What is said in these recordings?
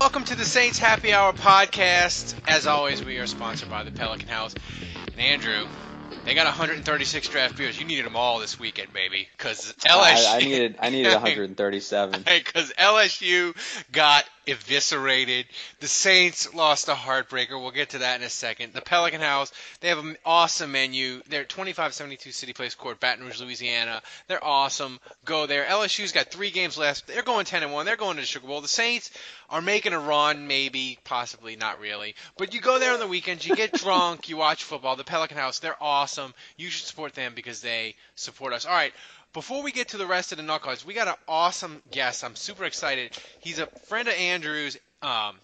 Welcome to the Saints Happy Hour podcast. As always, we are sponsored by the Pelican House. And Andrew, they got 136 draft beers. You needed them all this weekend, baby, because LSU. I, I needed I needed 137. Because LSU got eviscerated. The Saints lost a heartbreaker. We'll get to that in a second. The Pelican House, they have an awesome menu. They're 2572 City Place Court, Baton Rouge, Louisiana. They're awesome. Go there. LSU's got three games left. They're going 10 and 1. They're going to the Sugar Bowl. The Saints are making a run, maybe, possibly, not really. But you go there on the weekends, you get drunk, you watch football. The Pelican House, they're awesome. You should support them because they support us. All right. Before we get to the rest of the knuckleheads, we got an awesome guest. I'm super excited. He's a friend of Andrew's. Um,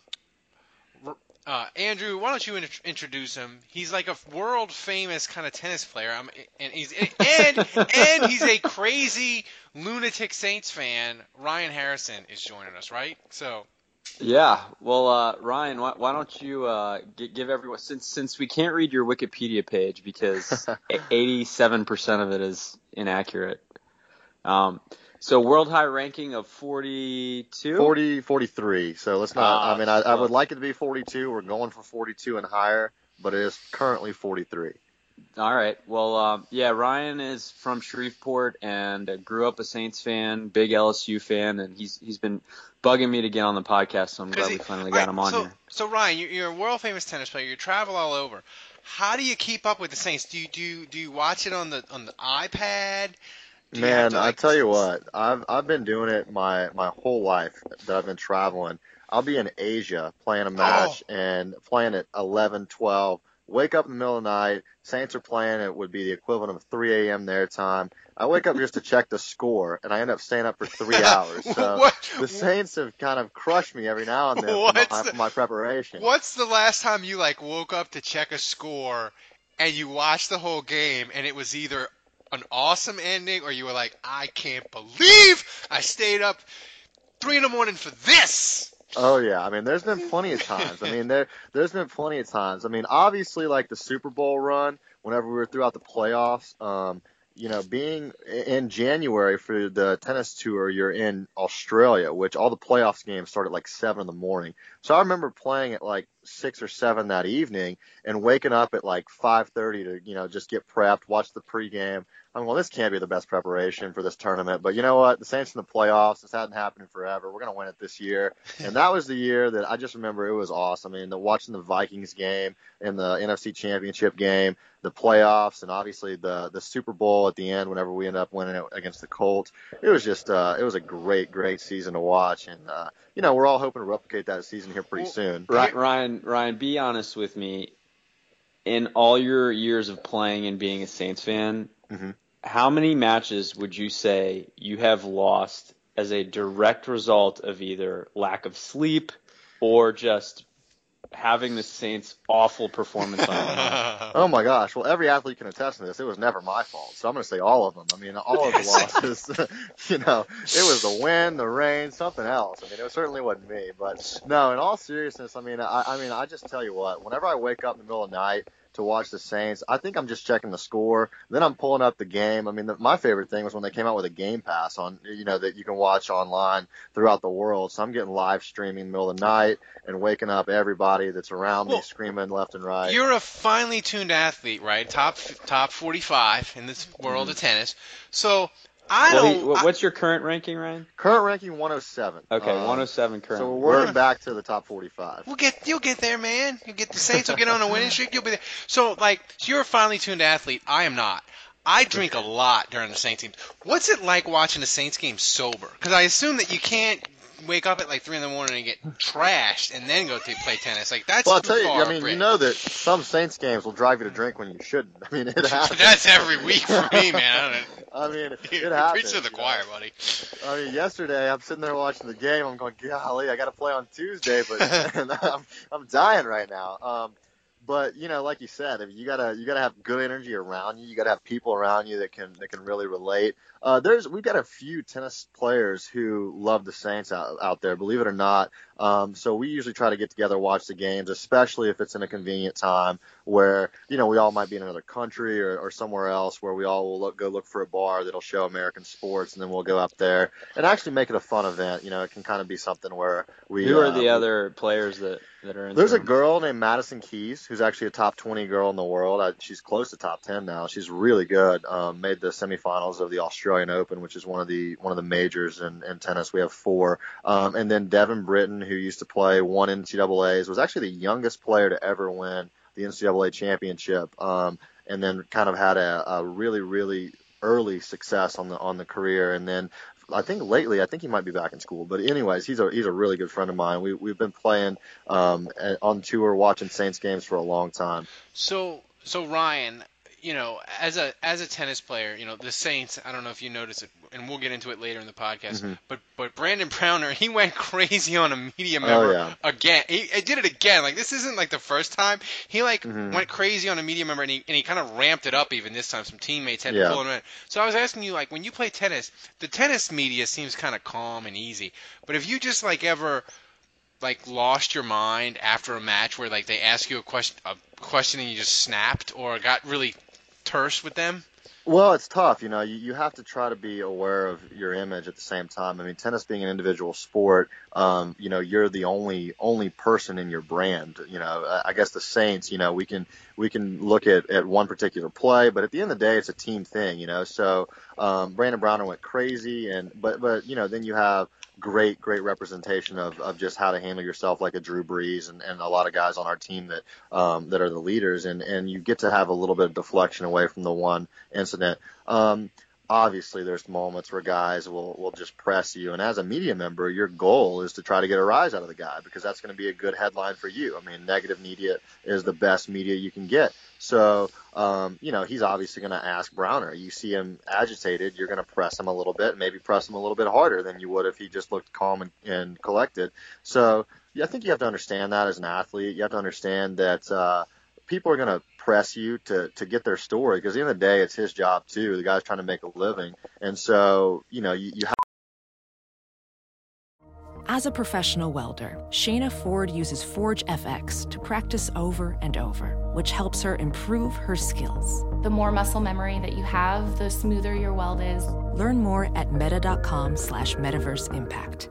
uh, Andrew, why don't you int- introduce him? He's like a world famous kind of tennis player. I'm, and he's and and he's a crazy lunatic Saints fan. Ryan Harrison is joining us, right? So Yeah, well, uh, Ryan, why, why don't you uh, gi- give everyone since since we can't read your Wikipedia page because 87% of it is inaccurate. Um, so world high ranking of 42. 40, 43. So let's not. Ah, I mean, I, I would like it to be 42. We're going for 42 and higher, but it is currently 43. All right. Well, um, yeah, Ryan is from Shreveport and uh, grew up a Saints fan, big LSU fan, and he's he's been bugging me to get on the podcast, so I'm glad Because we he- finally right, got him on so, here. So Ryan, you're, you're a world famous tennis player. You travel all over. How do you keep up with the Saints? Do you do you, do you watch it on the on the iPad? Do Man, to, I tell you what, I've I've been doing it my my whole life that I've been traveling. I'll be in Asia playing a oh. match and playing at 11, 12. Wake up in the middle of the night. Saints are playing. It would be the equivalent of 3 a.m. their time. I wake up just to check the score, and I end up staying up for three hours. So What- the Saints have kind of crushed me every now and then What's my, the- for my preparation. What's the last time you like woke up to check a score and you watched the whole game and it was either an awesome ending or you were like, I can't believe I stayed up three in the morning for this. Oh yeah, I mean, there's been plenty of times. I mean, there there's been plenty of times. I mean, obviously, like the Super Bowl run, whenever we were throughout the playoffs, um, you know, being in January for the tennis tour, you're in Australia, which all the playoffs games start at like seven in the morning. So I remember playing at like six or seven that evening and waking up at like five thirty to you know just get prepped, watch the pregame. I'm well, this can't be the best preparation for this tournament, but you know what? The Saints in the playoffs. This hasn't happened in forever. We're gonna win it this year, and that was the year that I just remember it was awesome. I mean, the, watching the Vikings game and the NFC Championship game, the playoffs, and obviously the the Super Bowl at the end. Whenever we ended up winning it against the Colts, it was just uh, it was a great, great season to watch, and uh, you know we're all hoping to replicate that season here pretty Well, soon. Ry- Ryan, Ryan, be honest with me. In all your years of playing and being a Saints fan, Mhm. how many matches would you say you have lost as a direct result of either lack of sleep or just having the Saints' awful performance on Oh my gosh! Well, every athlete can attest to this. It was never my fault, so I'm going to say all of them. I mean, all of the losses. you know, it was the wind, the rain, something else. I mean, it certainly wasn't me. But no, in all seriousness, I mean, I, I mean, I just tell you what. Whenever I wake up in the middle of the night to watch the Saints, I think I'm just checking the score. Then I'm pulling up the game. I mean, the, my favorite thing was when they came out with a Game Pass on, you know, that you can watch online throughout the world. So I'm getting live streaming in the middle of the night and waking up everybody that's around Well, me screaming left and right. You're a finely tuned athlete, right? Top top 45 in this world of mm-hmm. tennis. So I Well, don't. he- wh- I- what's your current ranking, Ryan? Current ranking 107. Okay, Um, 107 current. So we're working back to the top 45. We'll get you'll get there, man. You get the Saints will get on a winning streak. You'll be there. So like, so you're a finely tuned athlete. I am not. I drink a lot during the Saints games. What's it like watching the Saints game sober? Because I assume that you can't wake up at like three in the morning and get trashed and then go to play tennis. Like that's Well, I'll tell you, I mean, you know that some Saints games will drive you to drink when you shouldn't. I mean, it happens. That's every week for me, man. I. I mean, it happens. preach to the you know. choir, buddy. I mean, yesterday I'm sitting there watching the game. I'm going, golly, I got to play on Tuesday, but I'm I'm dying right now. Um, but you know, like you said, you gotta you gotta have good energy around you. You gotta have people around you that can that can really relate. Uh, there's we've got a few tennis players who love the Saints out, out there, believe it or not. Um, so we usually try to get together, watch the games, especially if it's in a convenient time where you know we all might be in another country or, or somewhere else where we all will look, go look for a bar that'll show American sports, and then we'll go up there and actually make it a fun event. You know, it can kind of be something where we. Who are uh, the other players that, that are in? there's a girl named Madison Keys who's actually a top 20 girl in the world. I, she's close to top 10 now. She's really good. Um, made the semifinals of the Australian Open, which is one of the one of the majors in, in tennis. We have four. Um, and then Devin Britton, who used to play one NCAA's, was actually the youngest player to ever win the NCAA championship. Um, and then kind of had a, a really really early success on the on the career. And then I think lately, I think he might be back in school. But anyways, he's a he's a really good friend of mine. We we've been playing um, on tour, watching Saints games for a long time. So so Ryan, you know, as a as a tennis player, you know, the Saints, I don't know if you noticed it and we'll get into it later in the podcast, Mm-hmm. but but Brandon Browner, he went crazy on a media member Oh, yeah. again. He, he did it again. Like this isn't like the first time. He like Mhm. went crazy on a media member and he and he kind of ramped it up even this time. Some teammates had to pull him in. So I was asking you like when you play tennis, the tennis media seems kind of calm and easy. But if you just like ever like lost your mind after a match where like they ask you a question a question and you just snapped or got really terse with them? Well, it's tough. You know, you, you have to try to be aware of your image at the same time. I mean, tennis being an individual sport, um, you know, you're the only only person in your brand. You know, I guess the Saints, you know, we can we can look at, at one particular play, but at the end of the day, it's a team thing. You know, so um, Brandon Browner went crazy, and but but you know, then you have great great representation of, of just how to handle yourself like a Drew Brees and, and a lot of guys on our team that um, that are the leaders and, and you get to have a little bit of deflection away from the one incident. Um, obviously there's moments where guys will, will just press you and as a media member your goal is to try to get a rise out of the guy because that's going to be a good headline for you. I mean negative media is the best media you can get. So, um, you know, he's obviously going to ask Browner. You see him agitated, you're going to press him a little bit, maybe press him a little bit harder than you would if he just looked calm and, and collected. So, yeah, I think you have to understand that as an athlete. You have to understand that uh, people are going to press you to to get their story because at the end of the day, it's his job too. The guy's trying to make a living, and so you know, you, you have As a professional welder, Shayna Ford uses Forge FX to practice over and over, which helps her improve her skills. The more muscle memory that you have, the smoother your weld is. Learn more at meta.com slash metaverse impact.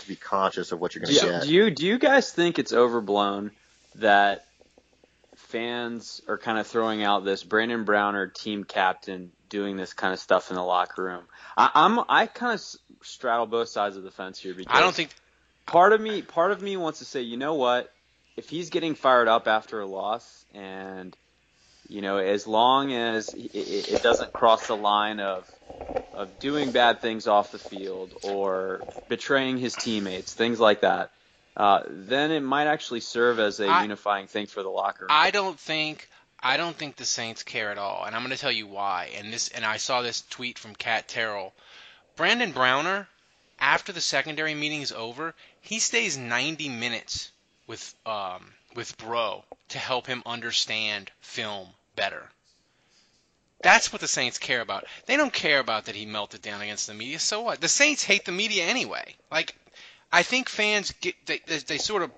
To be conscious of what you're Do going to you, get. do you do you guys think it's overblown that fans are kind of throwing out this Brandon Browner team captain doing this kind of stuff in the locker room? I, I'm I kind of straddle both sides of the fence here because I don't think part of me part of me wants to say, you know what? If he's getting fired up after a loss and you know, as long as it, it it doesn't cross the line of of doing bad things off the field or betraying his teammates, things like that, uh, then it might actually serve as a I- unifying thing for the locker room. I don't think I don't think the Saints care at all, and I'm going to tell you why. And this and I saw this tweet from Kat Terrell. Brandon Browner, after the secondary meeting is over, he stays 90 minutes with um, with Breaux to help him understand film better. That's what the Saints care about. They don't care about that he melted down against the media. So what? The Saints hate the media anyway. Like, I think fans get they they, they sort of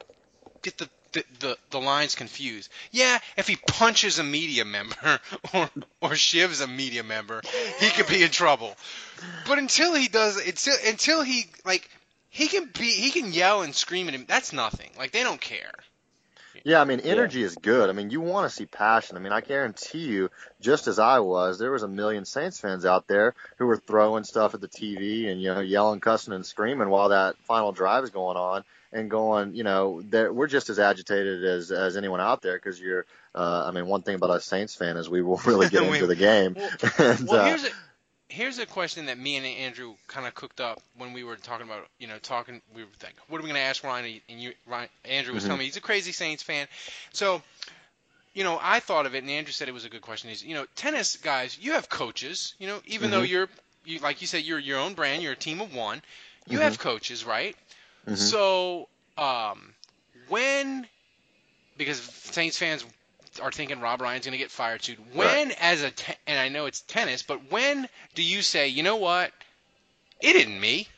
get the, the, the, the lines confused. Yeah, if he punches a media member or or shivs a media member, he could be in trouble. But until he does, until until he like he can be he can yell and scream at him. That's nothing. Like they don't care. Yeah, I mean, energy is good. I mean, you want to see passion. I mean, I guarantee you, just as I was, there was a million Saints fans out there who were throwing stuff at the TV and you know yelling, cussing, and screaming while that final drive is going on, and going, you know, they're- we're just as agitated as as anyone out there because you're. Uh, I mean, one thing about a Saints fan is we will really get We- into the game. and, Well, uh, here's a here's a question that me and Andrew kind of cooked up when we were talking about, you know, talking. We were thinking, what are we going to ask Ryan? And you, Ryan, Andrew was Mhm. telling me he's a crazy Saints fan. So, you know, I thought of it, and Andrew said it was a good question. He's, you know, tennis guys, you have coaches. You know, even though Mhm. you're, you like you said, you're your own brand. You're a team of one. You Mhm. have coaches, right? Mhm. So, um, when because Saints fans are thinking Rob Ryan's going to get fired soon. When, as a te- and I know it's tennis, but when do you say, you know what, it isn't me,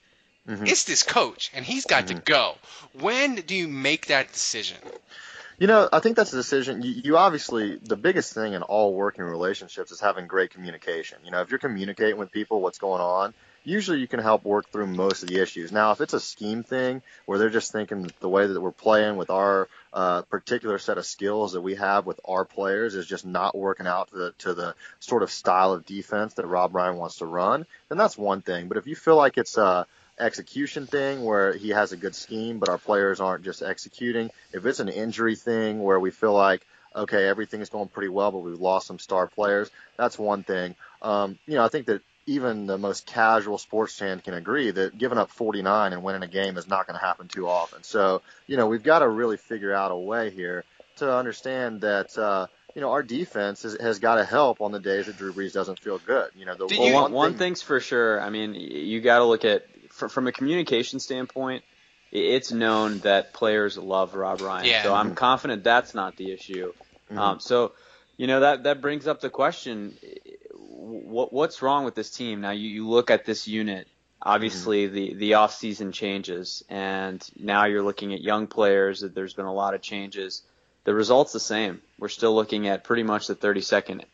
Mhm. it's this coach, and he's got to go? When do you make that decision? You know, I think that's a decision. You, you obviously, the biggest thing in all working relationships is having great communication. You know, if you're communicating with people what's going on, usually you can help work through most of the issues. Now, if it's a scheme thing where they're just thinking the way that we're playing with our uh, particular set of skills that we have with our players is just not working out to the, to the sort of style of defense that Rob Ryan wants to run, then that's one thing. But if you feel like it's a execution thing where he has a good scheme, but our players aren't just executing, if it's an injury thing where we feel like, okay, everything is going pretty well, but we've lost some star players, that's one thing. Um, you know, I think that even the most casual sports fan can agree that giving up 49 and winning a game is not going to happen too often. So, you know, we've got to really figure out a way here to understand that, uh, you know, our defense has, has got to help on the days that Drew Brees doesn't feel good. You know, the Well, one, one one thing, thing's for sure. I mean, you got to look at fr- from a communication standpoint. It's known that players love Rob Ryan, Yeah. so I'm confident that's not the issue. Mhm. Um, so, you know that that brings up the question: what what's wrong with this team? Now you, you look at this unit. Obviously, mm-hmm. the the off season changes, and now you're looking at young players. That there's been a lot of changes. The result's the same. We're still looking at pretty much the 32nd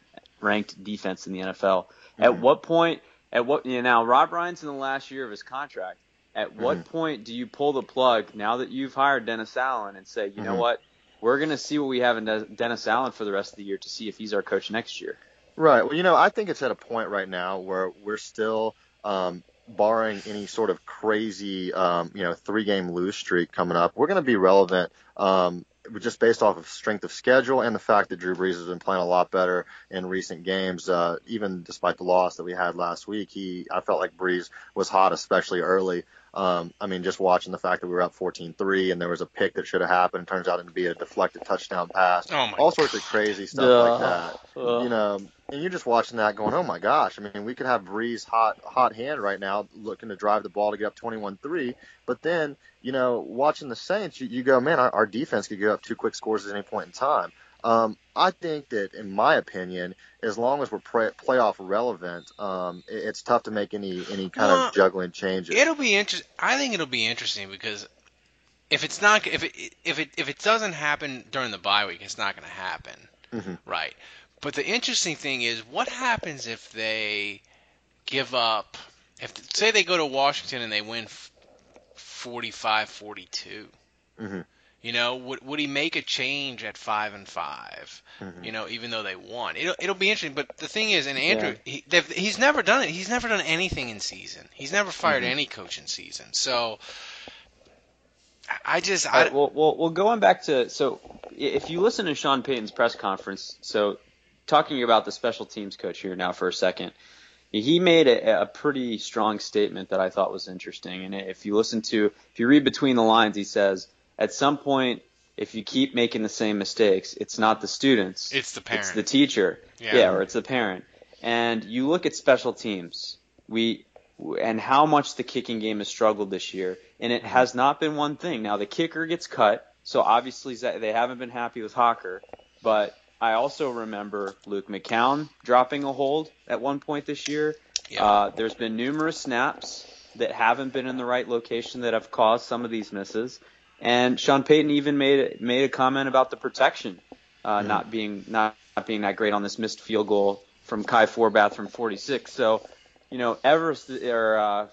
ranked defense in the NFL. At mm-hmm. what point? At what? You know, now Rob Ryan's in the last year of his contract. At mm-hmm. what point do you pull the plug now that you've hired Dennis Allen and say, you know Mhm. what? We're going to see what we have in De- Dennis Allen for the rest of the year to see if he's our coach next year. Right. Well, you know, I think it's at a point right now where we're still, um, barring any sort of crazy, um, you know, three game lose streak coming up, we're going to be relevant, um, just based off of strength of schedule and the fact that Drew Brees has been playing a lot better in recent games. Uh, even despite the loss that we had last week, he, I felt like Brees was hot, especially early. Um, I mean, just watching the fact that we were up 14-3 and there was a pick that should have happened, turns out to be a deflected touchdown pass. Oh my all sorts of crazy stuff like that. You know, and you're just watching that going, oh my gosh. I mean, we could have Brees hot, hot hand right now looking to drive the ball to get up 21-3. But then, you know, watching the Saints, you, you go, man, our, our defense could give up two quick scores at any point in time. Um, I think that, in my opinion, as long as we're pre- playoff relevant, um, it, it's tough to make any any kind Well, of juggling changes. It'll be interesting. I think it'll be interesting because if it's not if it if it if it doesn't happen during the bye week, it's not going to happen, Mhm. right? But the interesting thing is, what happens if they give up? If say they go to Washington and they win 45-42, Mhm. You know, would would he make a change at five and 5 Mhm. You know, even though they won, it'll it'll be interesting. But the thing is, and Andrew, he, he's never done it. He's never done anything in season. He's never fired Mhm. any coach in season. So I- just I, right, well, well, well, going back to so if you listen to Sean Payton's press conference, so talking about the special teams coach here now for a second, he made a, a pretty strong statement that I thought was interesting. And if you listen to, if you read between the lines, he says, at some point, if you keep making the same mistakes, it's not the students. It's the parent. It's the teacher. Yeah. or it's the parent. And you look at special teams. We and how much the kicking game has struggled this year, and it has not been one thing. Now the kicker gets cut, so obviously they haven't been happy with Hocker, but I also remember Luke McCown dropping a hold at one point this year. Yeah. Uh, there's been numerous snaps that haven't been in the right location that have caused some of these misses. And Sean Payton even made made a comment about the protection uh, not being not, not being that great on this missed field goal from Kai Forbath from 46. So, you know, Everest or uh,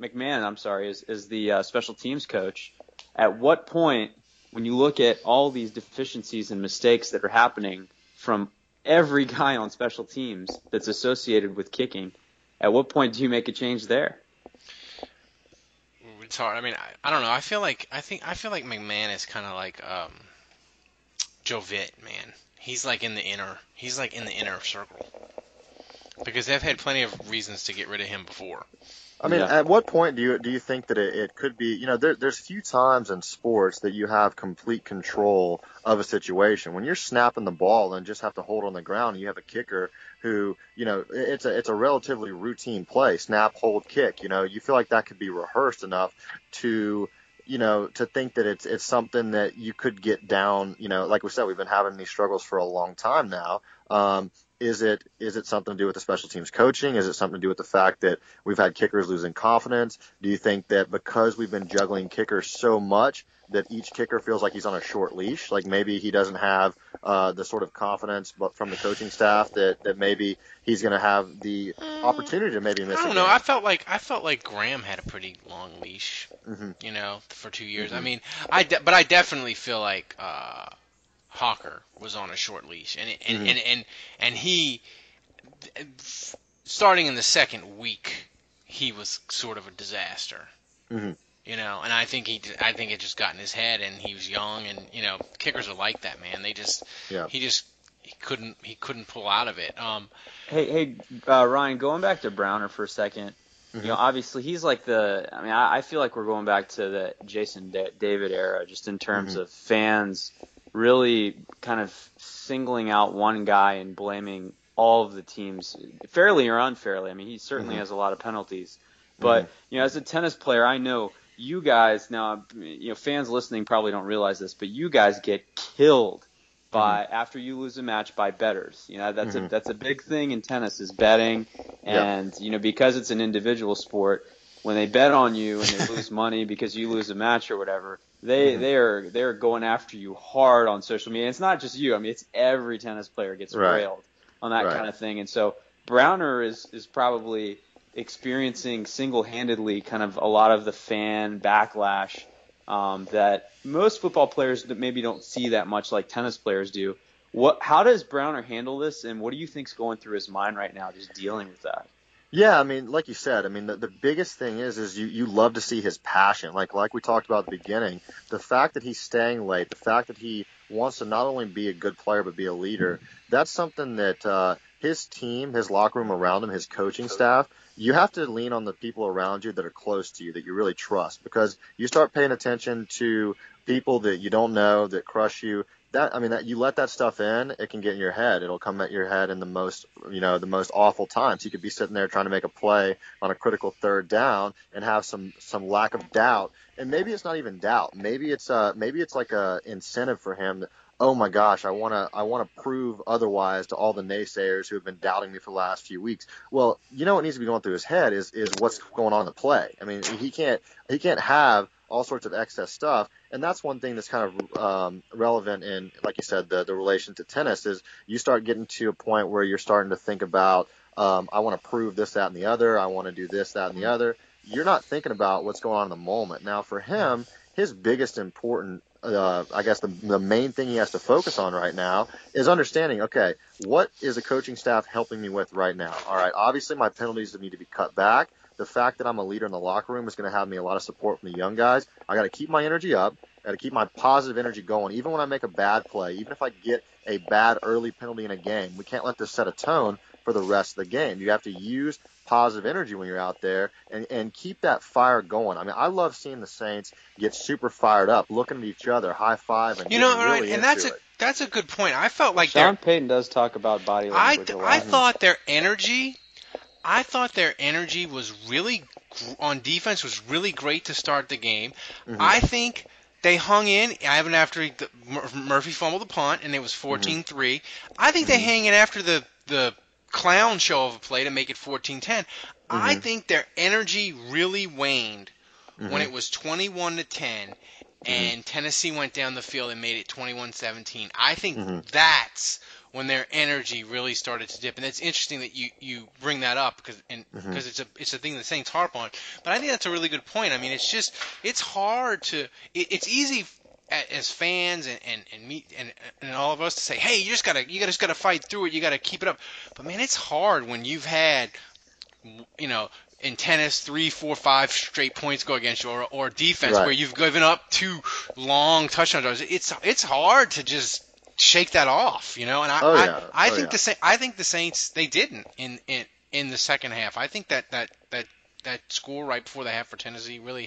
McMahon, I'm sorry, is is the uh, special teams coach. At what point, when you look at all these deficiencies and mistakes that are happening from every guy on special teams that's associated with kicking, at what point do you make a change there? It's hard. I mean, I, I don't know. I feel like I think I feel like McMahon is kind of like um, Joe man. He's like in the inner. He's like in the inner circle because they've had plenty of reasons to get rid of him before. I mean, Yeah. at what point do you do you think that it, it could be? You know, there, there's few times in sports that you have complete control of a situation. When you're snapping the ball and just have to hold on the ground, and you have a kicker who, you know, it's a it's a relatively routine play, snap, hold, kick. You know, you feel like that could be rehearsed enough to you know, to think that it's it's something that you could get down. You know, like we said, we've been having these struggles for a long time now. Um, is it is it something to do with the special teams coaching? Is it something to do with the fact that we've had kickers losing confidence? Do you think that because we've been juggling kickers so much that each kicker feels like he's on a short leash? Like maybe he doesn't have uh, the sort of confidence, but from the coaching staff that that maybe he's going to have the opportunity to maybe miss. I a don't know. I felt like I felt like Graham had a pretty long leash, Mhm. you know, for two years. I Mhm. mean, I de- but I definitely feel like uh, Hocker was on a short leash, and and Mhm. and, and and he starting in the second week, he was sort of a disaster. Mhm. You know, and I think he, I think it just got in his head, and he was young, and you know, kickers are like that, man. They just, Yeah. he just, he couldn't, he couldn't pull out of it. Um, Hey, hey, uh, Ryan, going back to Browner for a 2nd you know, obviously he's like the. I mean, I, I feel like we're going back to the Jason da- David era, just in terms Mhm. of fans really kind of singling out one guy and blaming all of the teams, fairly or unfairly. I mean, he certainly Mhm. has a lot of penalties, but you know, as a tennis player, I know you guys now. You know, fans listening probably don't realize this, but you guys get killed by after you lose a match by betters. You know, that's a Mhm. that's a big thing in tennis is betting, and you know because it's an individual sport, when they bet on you and they lose money because you lose a match or whatever, they Mhm. they are they're going after you hard on social media. It's not just you. I mean, it's every tennis player gets Right. railed on that Right. kind of thing, and so Browner is is probably experiencing single-handedly kind of a lot of the fan backlash um, that most football players maybe don't see that much like tennis players do. What? How does Browner handle this, and what do you think's going through his mind right now, just dealing with that? Yeah, I mean, like you said, I mean, the, the biggest thing is, is you, you love to see his passion. Like, like we talked about at the beginning, the fact that he's staying late, the fact that he wants to not only be a good player, but be a leader. That's something that, uh, his team, his locker room around him, his coaching staff, you have to lean on the people around you that are close to you, that you really trust, because you start paying attention to people that you don't know, that crush you. That I mean, that you let that stuff in, it can get in your head. It'll come at your head in the most, you know, the most awful times. You could be sitting there trying to make a play on a critical third down and have some some lack of doubt, and maybe it's not even doubt. Maybe it's uh maybe it's like a incentive for him that oh my gosh, I want to I want to prove otherwise to all the naysayers who have been doubting me for the last few weeks. Well, you know what needs to be going through his head is is what's going on in the play. I mean, he can't he can't have all sorts of excess stuff, and that's one thing that's kind of um, relevant in, like you said, the the relation to tennis is you start getting to a point where you're starting to think about um, I want to prove this, that, and the other. I want to do this, that, and the other. You're not thinking about what's going on in the moment. Now, for him, his biggest important uh, I guess the, the main thing he has to focus on right now is understanding, okay, what is the coaching staff helping me with right now? All right, obviously my penalties need to be cut back. The fact that I'm a leader in the locker room is going to have me a lot of support from the young guys. I got to keep my energy up. Got to keep my positive energy going, even when I make a bad play, even if I get a bad early penalty in a game. We can't let this set a tone for the rest of the game. You have to use positive energy when you're out there and, and keep that fire going. I mean, I love seeing the Saints get super fired up, looking at each other, high five, and You know, getting Ryan, really and into that's a that's a good point. I felt like Sean their Payton does talk about body language a lot. I mm-hmm. thought their energy, I thought their energy was really gr- on defense was really great to start the game. Mhm. I think they hung in even after the, Murphy fumbled the punt and it was 14-3. I think they hang in after the the clown show of a play to make it 14-10. I Mhm. think their energy really waned when Mhm. it was 21 to 10 and Tennessee went down the field and made it 21-17. I think that's when their energy really started to dip. And it's interesting that you, you bring that up because and mm-hmm. because it's a it's a thing the Saints harp on. But I think that's a really good point. I mean, it's just it's hard to it, it's easy as fans and and and me and and all of us to say, hey, you just gotta you just gotta fight through it. You gotta keep it up. But man, it's hard when you've had you know, in tennis, three, four, five straight points go against you, or, or defense Right. where you've given up two long touchdown drives. It's it's hard to just shake that off, you know. And I Oh, I, yeah. I Oh, think yeah. the Sa- I think the Saints they didn't in in in the second half. I think that that that that score right before the half for Tennessee really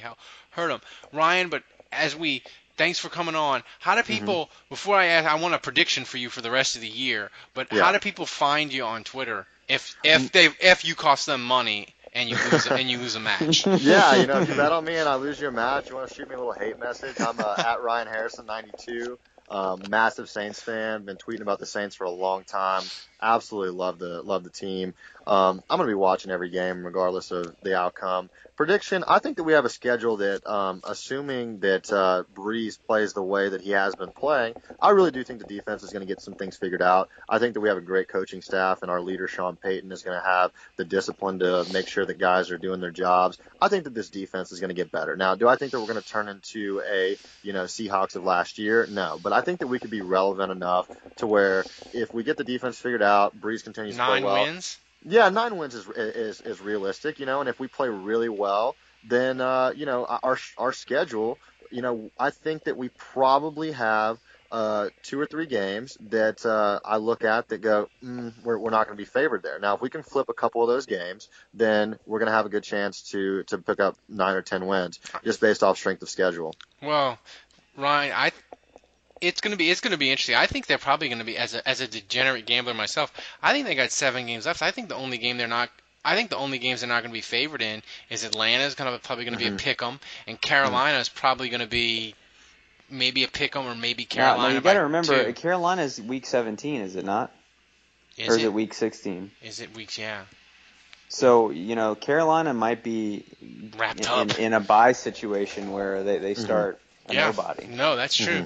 hurt them. Ryan, but as we thanks for coming on. How Mm-hmm. do people before I ask, I want a prediction for you for the rest of the year. But Yeah. how do people find you on Twitter if if they if you cost them money and you lose and you lose a match? yeah, you know, if you bet on me and I lose your match, you want to shoot me a little hate message. I'm uh, at Ryan Harrison 92. Um, massive Saints fan. Been tweeting about the Saints for a long time. Absolutely love the love the team. Um, I'm gonna be watching every game regardless of the outcome. Prediction: I think that we have a schedule that, um, assuming that uh, Brees plays the way that he has been playing, I really do think the defense is going to get some things figured out. I think that we have a great coaching staff, and our leader Sean Payton is going to have the discipline to make sure that guys are doing their jobs. I think that this defense is going to get better. Now, do I think that we're going to turn into a you know Seahawks of last year? No, but I think that we could be relevant enough to where if we get the defense figured out, Brees continues to Nine play well. wins. Yeah, nine wins is is is realistic, you know, and if we play really well, then uh, you know our our schedule, you know, I think that we probably have uh, two or three games that uh, I look at that go, mm, we're we're not going to be favored there. Now, if we can flip a couple of those games, then we're going to have a good chance to to pick up nine or ten wins just based off strength of schedule. Well, Ryan, I it's gonna be it's gonna be interesting. I think they're probably gonna be as a as a degenerate gambler myself. I think they got seven games left. I think the only game they're not. I think the only games they're not going to be favored in is Atlanta's kind of probably going to Mhm. be a pick 'em, and Carolina is probably going to be maybe a pick 'em or maybe Carolina. now you got to remember, two. Carolina's week 17, is it not? Is or is it? it week 16? Is it weeks? Yeah. So you know, Carolina might be Wrapped in, up. in, in a bye situation where they, they Mhm. start a yeah. nobody. No, that's true.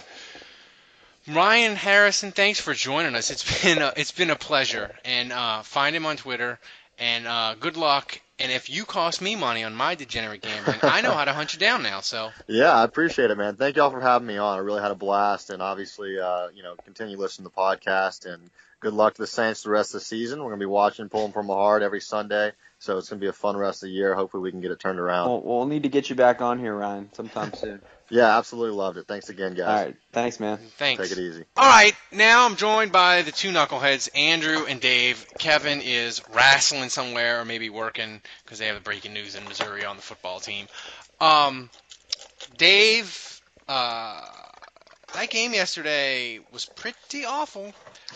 Ryan Harrison, thanks for joining us. It's been a, it's been a pleasure. And uh, find him on Twitter. And uh, good luck. And if you cost me money on my degenerate gambling, I know how to hunt you down now. So Yeah, I appreciate it, man. Thank y'all for having me on. I really had a blast, and obviously, uh, you know, continue listening to the podcast. And good luck to the Saints the rest of the season. We're gonna be watching, pulling from my heart every Sunday, so it's gonna be a fun rest of the year. Hopefully, we can get it turned around. We'll, we'll need to get you back on here, Ryan, sometime soon. Yeah, absolutely loved it. Thanks again, guys. All right, thanks, man. thanks. Take it easy. All right, now I'm joined by the two knuckleheads, Andrew and Dave. Kevin is wrestling somewhere or maybe working because they have the breaking news in Missouri on the football team. Um, Dave, uh, that game yesterday was pretty awful.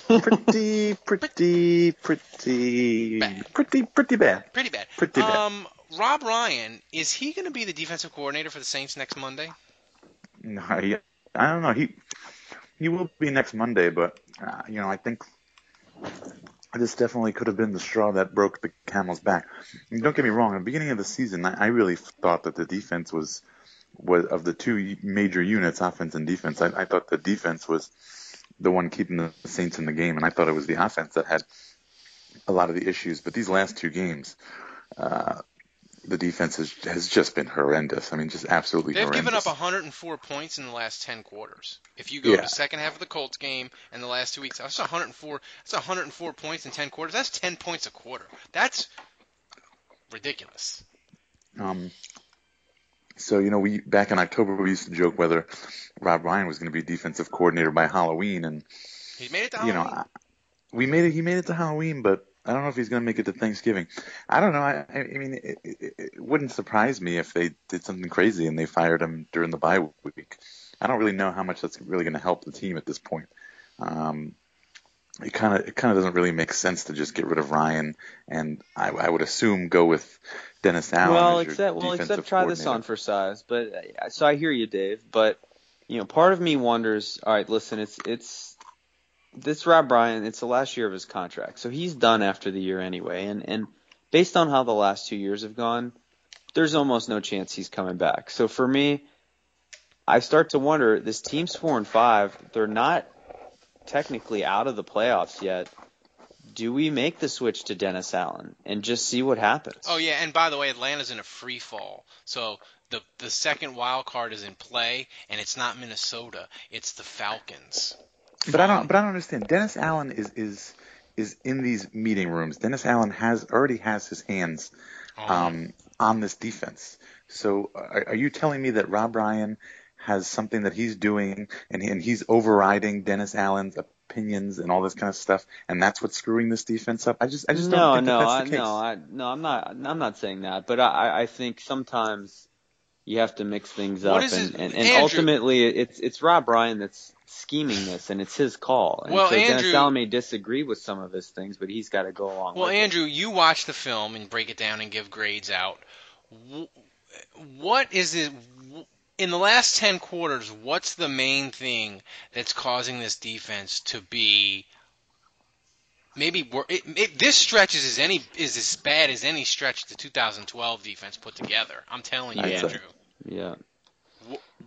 Pretty, pretty, pretty, Bad. pretty, pretty bad. Pretty bad. Pretty bad. Um, Rob Ryan, is he going to be the defensive coordinator for the Saints next Monday? No, he, I don't know. He he will be next Monday, but uh, you know, I think this definitely could have been the straw that broke the camel's back. And don't get me wrong. At the beginning of the season, I, I really thought that the defense was was of the two major units, offense and defense. I, I thought the defense was the one keeping the Saints in the game, and I thought it was the offense that had a lot of the issues. But these last two games, uh, the defense has has just been horrendous. I mean, just absolutely They've horrendous. given up 104 points in the last 10 quarters. If you go Yeah. to the second half of the Colts game and the last two weeks, that's 104. That's 104 points in 10 quarters. That's 10 points a quarter. That's ridiculous. Um, so you know, we back in October we used to joke whether Rob Ryan was going to be defensive coordinator by Halloween, and He made it to you know, Halloween. We made it. He made it to Halloween, but I don't know if he's going to make it to Thanksgiving. I don't know. I, I mean, it, it, it wouldn't surprise me if they did something crazy and they fired him during the bye week. I don't really know how much that's really going to help the team at this point. Um, it kind of it kind of doesn't really make sense to just get rid of Ryan and I, I would assume go with Dennis Allen. Well, except well, except try this on for size. But uh, so I hear you, Dave. But you know, part of me wonders. All right, listen, it's it's this Rob Ryan. It's the last year of his contract, so he's done after the year anyway. And and based on how the last two years have gone, there's almost no chance he's coming back. So for me, I start to wonder. This team's four and five. They're not technically out of the playoffs yet. Do we make the switch to Dennis Allen and just see what happens? Oh yeah, and by the way, Atlanta's in a free fall, so the the second wild card is in play, and it's not Minnesota, it's the Falcons. But I don't. But I don't understand. Dennis Allen is is is in these meeting rooms. Dennis Allen has already has his hands um, on this defense. So are, are you telling me that Rob Ryan has something that he's doing and, he, and he's overriding Dennis Allen's opinions and all this kind of stuff, and that's what's screwing this defense up? I just I just no, don't think no, that I, that's the case. no, I, no. I'm not. I'm not saying that, but I, I think sometimes you have to mix things What up, is and, it- and, and ultimately it's it's Rob Ryan that's scheming this, and it's his call. And Well, so Dennis Andrew- Allen may disagree with some of his things, but he's got to go along Well, with Andrew, you watch the film and break it down and give grades out. What is it in the last 10 quarters, what's the main thing that's causing this defense to be maybe wor- it, it, this stretch is as any is as bad as any stretch the 2012 defense put together. I'm telling you, I'd. Andrew. it. Yeah.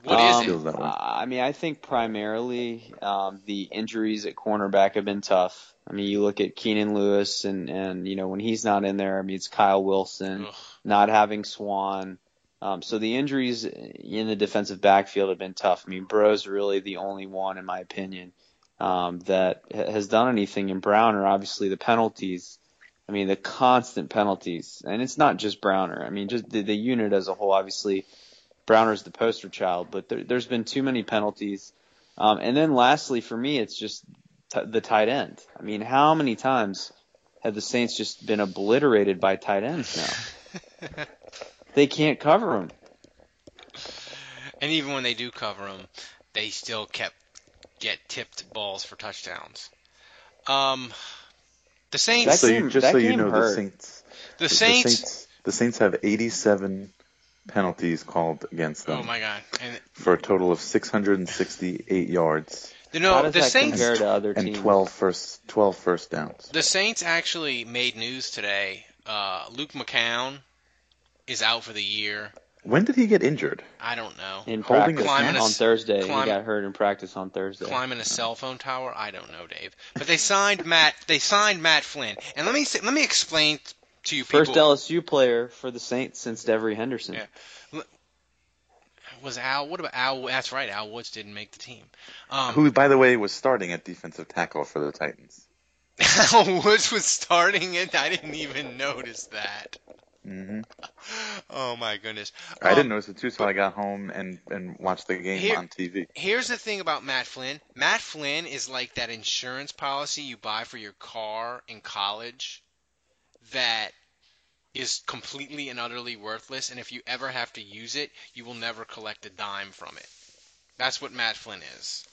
What is Um, it? Feels that way. I mean, I think primarily um, the injuries at cornerback have been tough. I mean, you look at Keenan Lewis, and and you know when he's not in there, I mean it's Kyle Wilson, Ugh. not having Swann. Um, so the injuries in the defensive backfield have been tough. I mean, Breaux's really the only one, in my opinion, um, that ha- has done anything. And Browner, obviously, the penalties. I mean, the constant penalties, and it's not just Browner. I mean, just the, the unit as a whole. Obviously, Browner's the poster child, but there, there's been too many penalties. Um, and then lastly, for me, it's just t- the tight end. I mean, how many times have the Saints just been obliterated by tight ends now? they can't cover them. And even when they do cover them, they still kept get tipped balls for touchdowns. Um, the That Saints. so you, just that so you know, hurt. the Saints, The Saints. Saints, the Saints have 87 penalties called against them Oh my God! And for a total of 668 yards you How know does the that Saints. compare to other and teams? 12 first 12 first downs. The Saints actually made news today. Uh, Luke McCown is out for the year. When did he get injured? I don't know. In Holding practice his Climbing a on Thursday, climb- he got hurt in practice on Thursday. Climbing a cell phone tower? I don't know, Dave. But they signed Matt. They signed Matt Flynn. And let me say, let me explain to you people. First LSU player for the Saints since Devery Henderson. Yeah. was Al. What about Al? That's right. Al Woods didn't make the team. Um, Who, by the way, was starting at defensive tackle for the Titans. Al Woods was starting it. I didn't even notice that. Hmm Oh my goodness. I Um, didn't notice it too, so I got home and and watched the game Here- on TV. Here's the thing about Matt Flynn. Matt Flynn is like that insurance policy you buy for your car in college that is completely and utterly worthless, and if you ever have to use it, you will never collect a dime from it. That's what Matt Flynn is.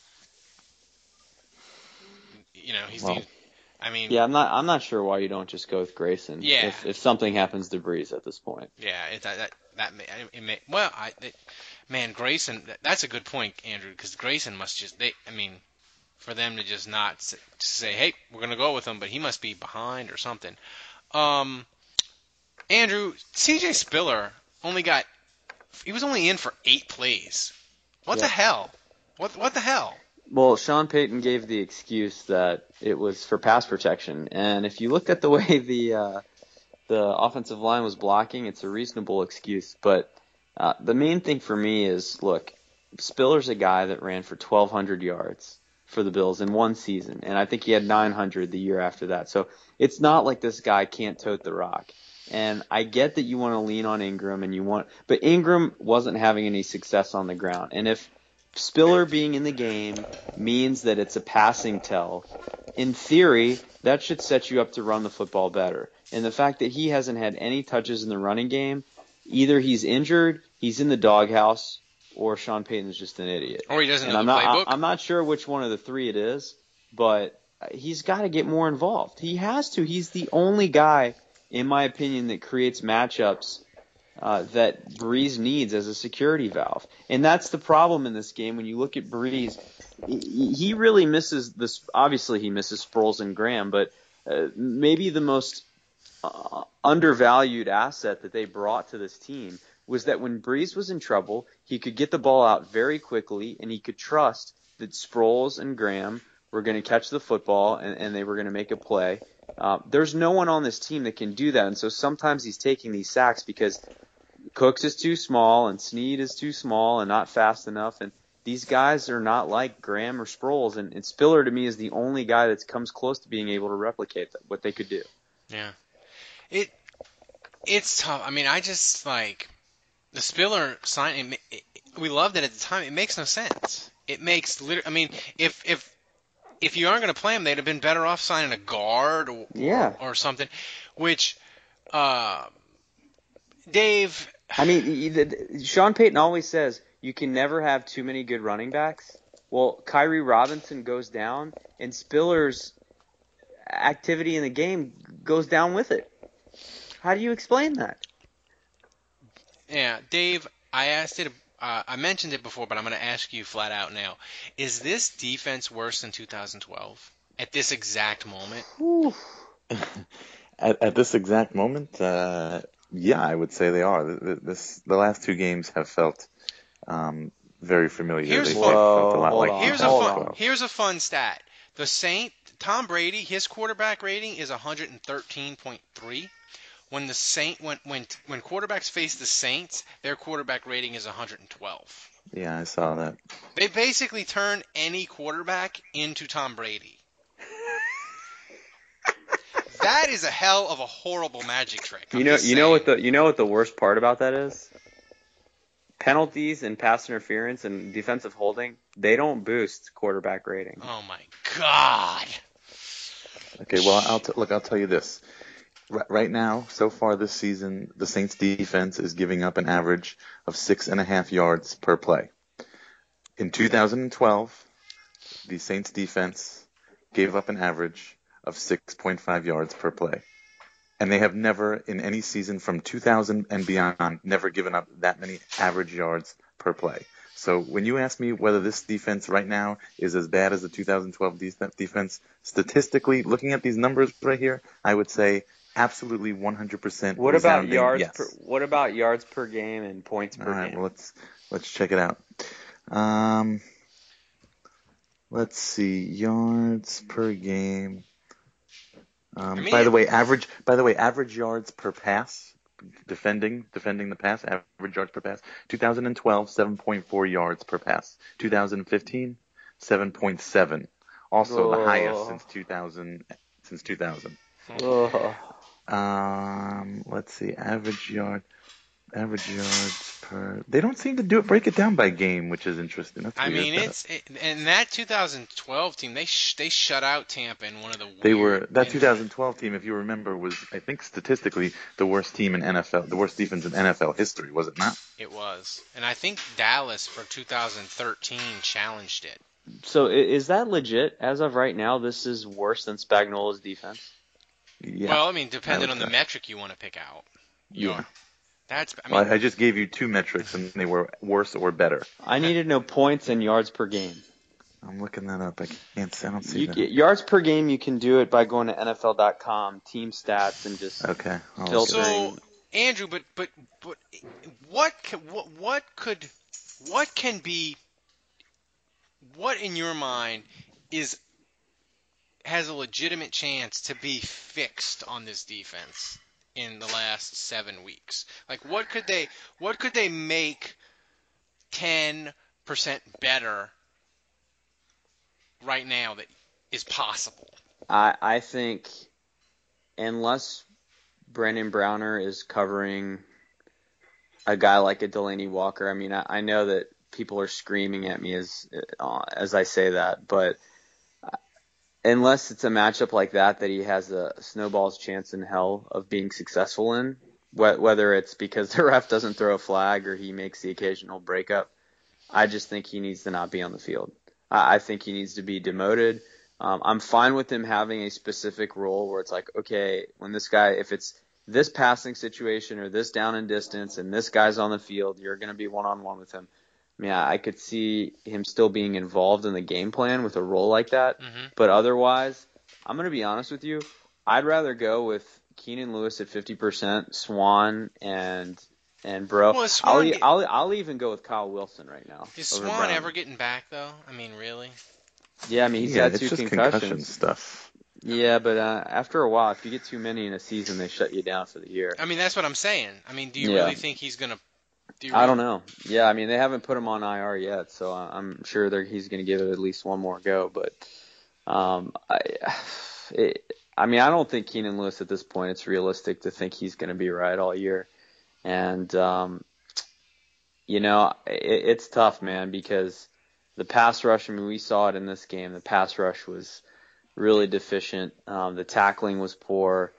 You know, he's Well, the. I mean, Yeah, I'm not. I'm not sure why you don't just go with Grayson. Yeah. If, if something happens to Brees at this point. Yeah, it, that that that may, it may well, I it, man, Grayson. that- That's a good point, Andrew, because Grayson must just they. I mean, for them to just not s- to say, hey, we're gonna go with him, but he must be behind or something. Um, Andrew, C.J. Spiller only got. He was only in for eight plays. What the hell? What what the hell? Well, Sean Payton gave the excuse that it was for pass protection, and if you looked at the way the uh, the offensive line was blocking, it's a reasonable excuse. But uh, the main thing for me is, look, Spiller's a guy that ran for 1,200 yards for the Bills in one season, and I think he had 900 the year after that. So it's not like this guy can't tote the rock. And I get that you want to lean on Ingram, and you want, but Ingram wasn't having any success on the ground. And if Spiller being in the game means that it's a passing tell in theory, that should set you up to run the football better. And the fact that he hasn't had any touches in the running game, either he's injured, he's in the doghouse, or Sean Payton's just an idiot. Or he doesn't and know I'm the not, playbook. I'm not sure which one of the three it is, but he's got to get more involved. He has to. He's the only guy, in my opinion, that creates matchups uh, that Brees needs as a security valve. And that's the problem in this game. When you look at Brees, he really misses this. Obviously, he misses Sproles and Graham, but uh, maybe the most uh, undervalued asset that they brought to this team was that when Brees was in trouble, he could get the ball out very quickly, and he could trust that Sproles and Graham were going to catch the football and, and they were going to make a play. Uh, there's no one on this team that can do that, and so sometimes he's taking these sacks because Cooks is too small and Snead is too small and not fast enough, and these guys are not like Graham or Sproles, and, and Spiller to me is the only guy that comes close to being able to replicate that, what they could do. Yeah. It it's tough. I mean, I just like the Spiller sign. It, it, we loved it at the time. It makes no sense. It makes liter- I mean, if if if you aren't going to play him, they'd have been better off signing a guard or Yeah. or, something. Which, uh, Dave, I mean, y- the- the- Sean Payton always says you can never have too many good running backs. Well, Khiry Robinson goes down, and Spiller's activity in the game goes down with it. How do you explain that? yeah, Dave, I asked it. Uh, I mentioned it before, but I'm going to ask you flat out now: Is this defense worse than 2012 at this exact moment? At, at this exact moment, uh, yeah, I would say they are. Th- th- This the last two games have felt um, very familiar. Here's they fun. felt a lot like Here's a 2012. fun. Here's a fun stat. The Saint Tom Brady, his quarterback rating is 113.3. When the Saint when when when quarterbacks face the Saints, their quarterback rating is 112. Yeah, I saw that. They basically turn any quarterback into Tom Brady. that is a hell of a horrible magic trick. I'm You know, you know what the you know what the worst part about that is? Penalties and pass interference and defensive holding, they don't boost quarterback rating. Oh my god. Okay, well, I'll t- look. I'll tell you this. Right now, so far this season, the Saints defense is giving up an average of six and a half yards per play. In 2012, the Saints defense gave up an average of 6.5 yards per play. And they have never, in any season from 2000 and beyond, never given up that many average yards per play. So when you ask me whether this defense right now is as bad as the 2012 defense, statistically, looking at these numbers right here, I would say absolutely 100%. What about yards yes. per what about yards per game and points per All right, game? well let's let's check it out. Um, let's see, yards per game. Um, I mean, by the way, average. By the way, average yards per pass, defending defending the pass, average yards per pass. 2012, 7.4 yards per pass. 2015, 7.7. Also the highest since 2000. Since 2000. Ugh. Um, let's see, average yard, average yards per. They don't seem to do it. Break it down by game, which is interesting. That's I weird. mean, That- it's it, and that 2012 team they sh- they shut out Tampa in one of the They weird- were that 2012 team, if you remember, was I think statistically the worst team in NFL, the worst defense in NFL history, was it not? It was, and I think Dallas for 2013 challenged it. So is that legit? As of right now, this is worse than Spagnuolo's defense. Yeah. well, I mean, depending would on the say. metric you want to pick out. yeah. That's I mean, well, I just gave you two metrics, and they were worse or better. I need to know points and yards per game. I'm looking that up. I can't. I don't see You, that. get- yards per game, you can do it by going to NFL.com, team stats, and just Okay. I'll look so Andrew, but but but what ca- what what could what can be what in your mind is has a legitimate chance to be fixed on this defense in the last seven weeks? Like what could they what could they make ten percent better right now that is possible? I I think unless Brandon Browner is covering a guy like a Delanie Walker, I mean, I, I know that people are screaming at me as uh, as I say that, but unless it's a matchup like that that he has a snowball's chance in hell of being successful in, whether it's because the ref doesn't throw a flag or he makes the occasional breakup, I just think he needs to not be on the field. I, think he needs to be demoted. Um, I'm fine with him having a specific role where it's like, okay, when this guy, if it's this passing situation or this down and distance and this guy's on the field, you're going to be one on one with him. I mean, I could see him still being involved in the game plan with a role like that. Mhm. But otherwise, I'm going to be honest with you. I'd rather go with Keenan Lewis at 50%, Swann and and Breaux. Well, Swann I'll, get- I'll I'll even go with Kyle Wilson right now. Is Swann Brown. ever getting back though? I mean, really? Yeah, I mean he's Yeah, had it's two just concussions. concussion stuff. Yeah, but uh, after a while, if you get too many in a season, they shut you down for the year. I mean, that's what I'm saying. I mean, do you Yeah. really think he's gonna? Do I don't know. Yeah, I mean they haven't put him on IR yet, so I'm sure they're, he's going to give it at least one more go. But um, I, it, I mean I don't think Keenan Lewis at this point it's realistic to think he's going to be right all year, and um, you know it, it's tough, man, because the pass rush. I mean we saw it in this game. The pass rush was really deficient. Um, the tackling was poor.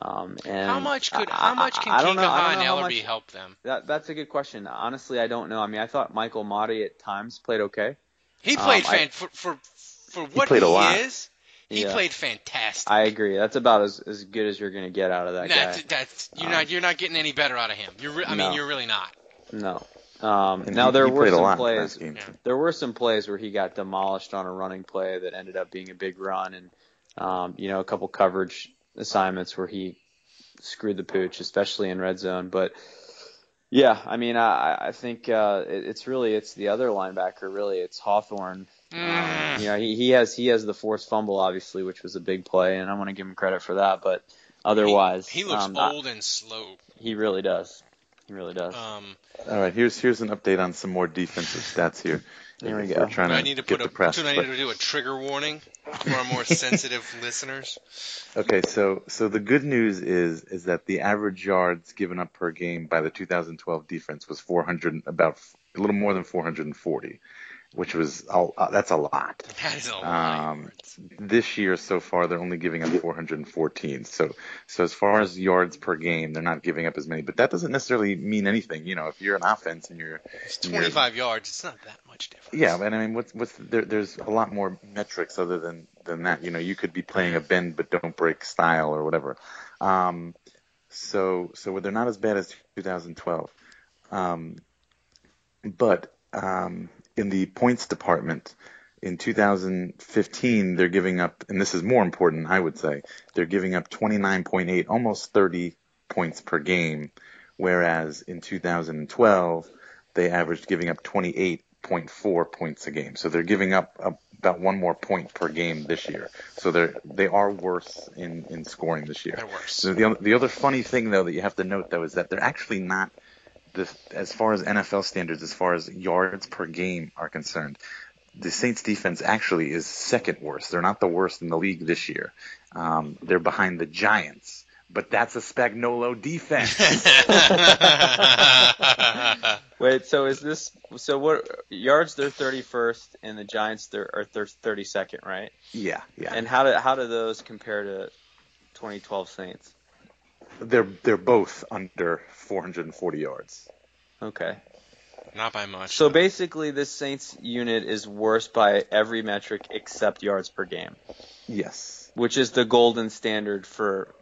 Um, and How much could? I- How much can I don't Kincaid know- I don't and know how Ellerbe much- help them? that that's a good question. Honestly, I don't know. I mean, I thought Michael Mauti at times played okay. He Um, played I- for for for what played a lot. is. He Yeah. played fantastic. I agree. That's about as as good as you're going to get out of that that's, guy. that's you're Um, not you're not getting any better out of him. You're re- I mean you're really not. No. Um, now he- there he were played a some lot plays. last game, too. There were some plays where he got demolished on a running play that ended up being a big run, and um, you know a couple coverage assignments where he screwed the pooch, especially in red zone. But yeah, I mean, I, I think uh, it, it's really it's the other linebacker. Really, it's Hawthorne. Um, you know, he, he has he has the forced fumble, obviously, which was a big play, and I want to give him credit for that. But otherwise, He looks um, I- old and slow. he really does. He really does. Um, All right, here's here's an update on some more defensive stats here. Here we go. We're trying do to, I need to get put the a press. do I but- need to do a trigger warning for our more sensitive listeners? Okay, so so the good news is is that the average yards given up per game by the 2012 defense was 400, about a little more than 440, which was a, uh, that's a lot. That is a lot. Um, this year so far, they're only giving up 414. So so as far as yards per game, they're not giving up as many. But that doesn't necessarily mean anything. You know, if you're an offense and you're It's and you're- 25 yards. It's not that much different. yeah, and I mean, what's what's there, there's a lot more metrics other than than that. You know, you could be playing a bend but don't break style or whatever. Um, so so they're not as bad as 2012. Um, but um, in the points department, in 2015, they're giving up, and this is more important, I would say, they're giving up 29.8, almost 30 points per game, whereas in 2012, they averaged giving up 28.4 points a game. So they're giving up a, about one more point per game this year. So they're they are worse in, in scoring this year. They're worse. So the the other funny thing though that you have to note though is that they're actually not the as far as NFL standards, as far as yards per game are concerned. The Saints defense actually is second worst. They're not the worst in the league this year. Um, they're behind the Giants, but that's a Spagnuolo defense. Wait, so is this so what yards they're 31st and the Giants they're are 32nd, right? yeah, yeah. And how do how do those compare to 2012 Saints? They're they're both under 440 yards. Okay. Not by much. So basically this Saints unit is worse by every metric except yards per game, Yes. which is the golden standard for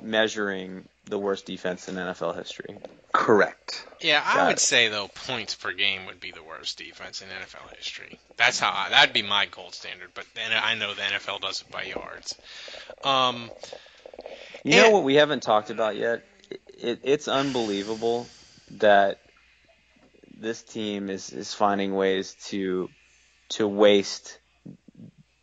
measuring the worst defense in NFL history. Correct. Yeah, I Got would it. say though points per game would be the worst defense in NFL history. That's how I, that'd be my gold standard. But then I know the NFL does it by yards. Um, You know what we haven't talked about yet? It, it, it's unbelievable that this team is, is finding ways to to waste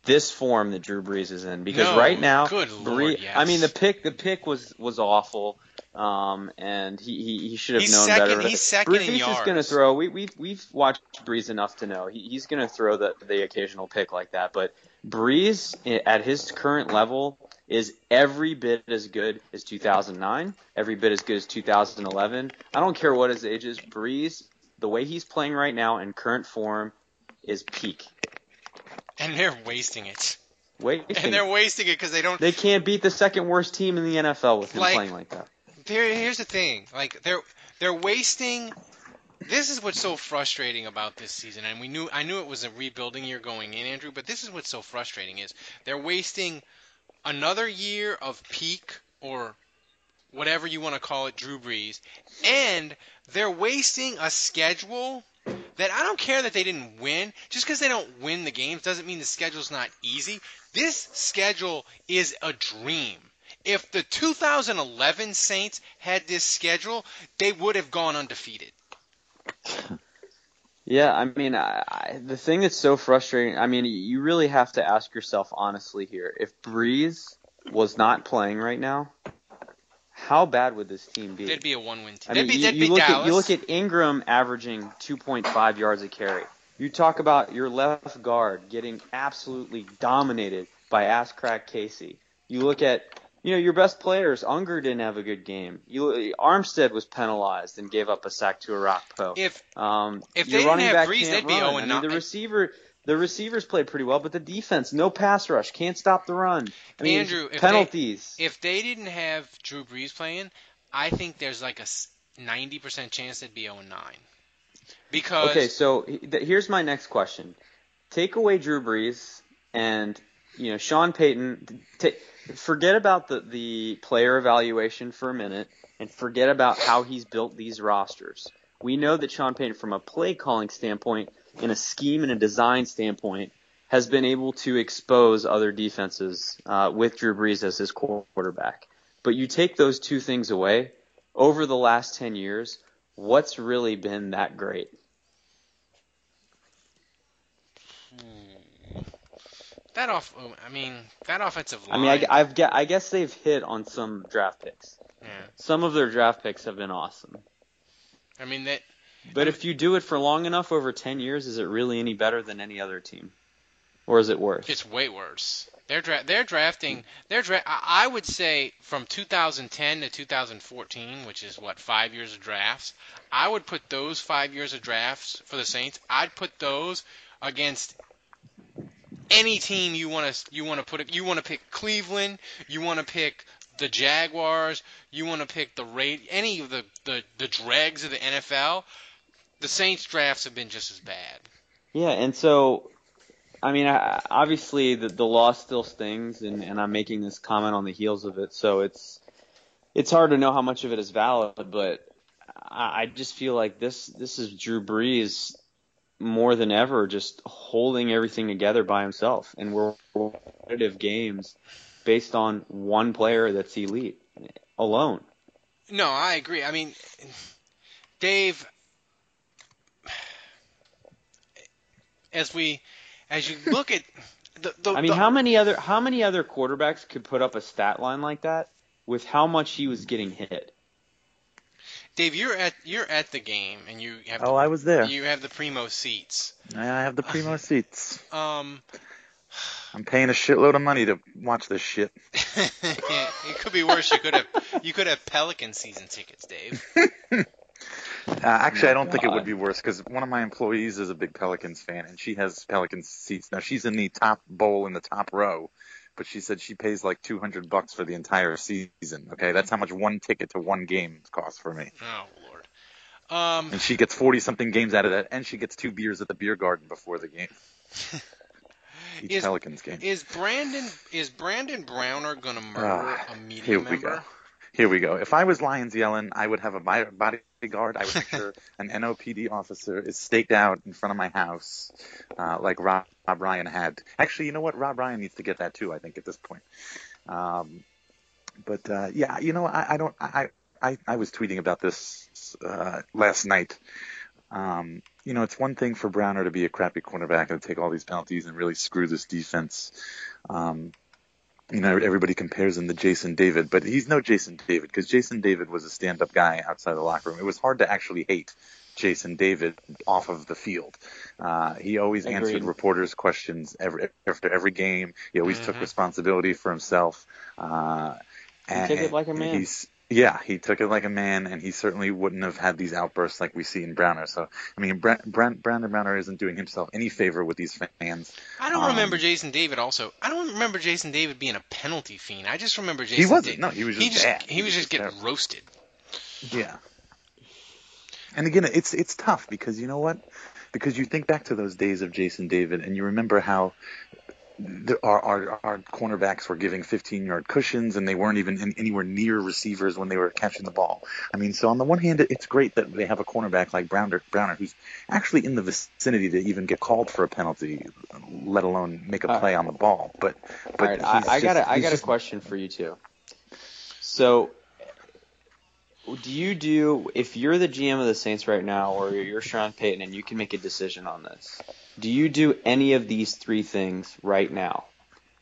this form that Drew Brees is in. Because No, right now, good Bree- Lord, yes. I mean the pick the pick was was awful. Um, and he, he, he should have He's known second- better. he's second Brees in is going to throw. We we we've watched Brees enough to know he, he's going to throw the the occasional pick like that. But Brees at his current level is every bit as good as 2009, every bit as good as 2011. I don't care what his age is. Brees, the way he's playing right now in current form, is peak. and they're wasting it. Wasting. and they're wasting it because they don't. They can't beat the second worst team in the NFL with him Like- playing like that. Here, here's the thing. Like they're they're wasting. This is what's so frustrating about this season, and we knew I knew it was a rebuilding year going in, Andrew. But this is what's so frustrating is they're wasting another year of peak or whatever you want to call it, Drew Brees, and they're wasting a schedule that I don't care that they didn't win. Just because they don't win the games doesn't mean the schedule's not easy. This schedule is a dream. If the 2011 Saints had this schedule, they would have gone undefeated. Yeah, I mean, I, I, the thing that's so frustrating. I mean, you really have to ask yourself honestly here: if Brees was not playing right now, how bad would this team be? They'd be a one-win team. I they'd mean, be, you, they'd you be look at you look at Ingram averaging 2.5 yards a carry. You talk about your left guard getting absolutely dominated by ass crack Casey. You look at you know your best players. Unger didn't have a good game. You Armstead was penalized and gave up a sack to a. If um, if they didn't have Brees, they'd be run. 0 I mean, 9. the receiver. The receivers played pretty well, but the defense, no pass rush, can't stop the run. I mean, Andrew, if penalties. They, if they didn't have Drew Brees playing, I think there's like a 90% chance they'd be 0 9. Because Okay, so here's my next question. Take away Drew Brees and you know Sean Payton. T- forget about the the player evaluation for a minute, and forget about how he's built these rosters. We know that Sean Payton, from a play calling standpoint, in a scheme and a design standpoint, has been able to expose other defenses uh, with Drew Brees as his quarterback. But you take those two things away, over the last ten years, what's really been that great? That off um, I mean, that offensive line. I mean, I, I've get, I guess they've hit on some draft picks. yeah. Some of their draft picks have been awesome. I mean that But if you do it for long enough, over 10 years, is it really any better than any other team? Or is it worse? It's way worse. They're dra- they're drafting. They're dra- I I would say from 2010 to 2014, which is what five years of drafts. I would put those five years of drafts for the Saints. I'd put those against any team you want to you want to put it. You want to pick Cleveland. You want to pick the Jaguars. You want to pick the rate any of the, the the dregs of the NFL. The Saints drafts have been just as bad. Yeah, and so, I mean, I, obviously the, the loss still stings, and, and I'm making this comment on the heels of it, so it's it's hard to know how much of it is valid, but I, I just feel like this this is Drew Brees more than ever just holding everything together by himself, and we're competitive games based on one player that's elite alone. No, I agree. I mean, Dave, as we, as you look at the, the I mean, the- how many other how many other quarterbacks could put up a stat line like that with how much he was getting hit? Dave, you're at you're at the game, and you have Oh, I was there. You have the primo seats. I have the primo seats. Um, I'm paying a shitload of money to watch this shit. it could be worse. You could have you could have Pelican season tickets, Dave. Uh, actually, I don't think it would be worse because one of my employees is a big Pelicans fan, and she has Pelicans seats. Now she's in the top bowl in the top row, but she said she pays like 200 bucks for the entire season. Okay, that's how much one ticket to one game costs for me. Oh Lord. Um, And she gets 40 something games out of that, and she gets two beers at the beer garden before the game. Each is, Pelicans game. is Brandon is Brandon Browner gonna murder Ah, a media Here we member? Here we go. If I was Lions yelling, I would have a bodyguard. I would make sure an NOPD officer is staked out in front of my house, uh, like Rob, Rob Ryan had. Actually, you know what? Rob Ryan needs to get that too. I think at this point. Um, but uh, yeah, you know, I, I don't. I, I I was tweeting about this uh, last night. Um, you know, it's one thing for Browner to be a crappy cornerback and take all these penalties and really screw this defense. Um, you know, everybody compares him to Jason David, but he's no Jason David because Jason David was a stand-up guy outside the locker room. It was hard to actually hate Jason David off of the field. Uh, he always Agreed. answered reporters' questions every, after every game. He always took Mhm. responsibility for himself. Uh, and took it like a man. He's Yeah, he took it like a man, and he certainly wouldn't have had these outbursts like we see in Browner. So, I mean, Bra- Bra- Brandon Browner isn't doing himself any favor with these fans. I don't Um, remember Jason David. Also, I don't remember Jason David being a penalty fiend. I just remember Jason. He wasn't. David- No, he was he just just bad. he was just getting roasted. Yeah. And again, it's it's tough because you know what? Because you think back to those days of Jason David, and you remember how the, our, our our cornerbacks were giving 15 yard cushions, and they weren't even in, anywhere near receivers when they were catching the ball. I mean, so on the one hand, it's great that they have a cornerback like Browner, Browner who's actually in the vicinity to even get called for a penalty, let alone make a All play on the ball. But but right, I, I got just- a, I he's a question for you too. So, do you do if you're the GM of the Saints right now, or you're Sean Payton, and you can make a decision on this? Do you do any of these three things right now?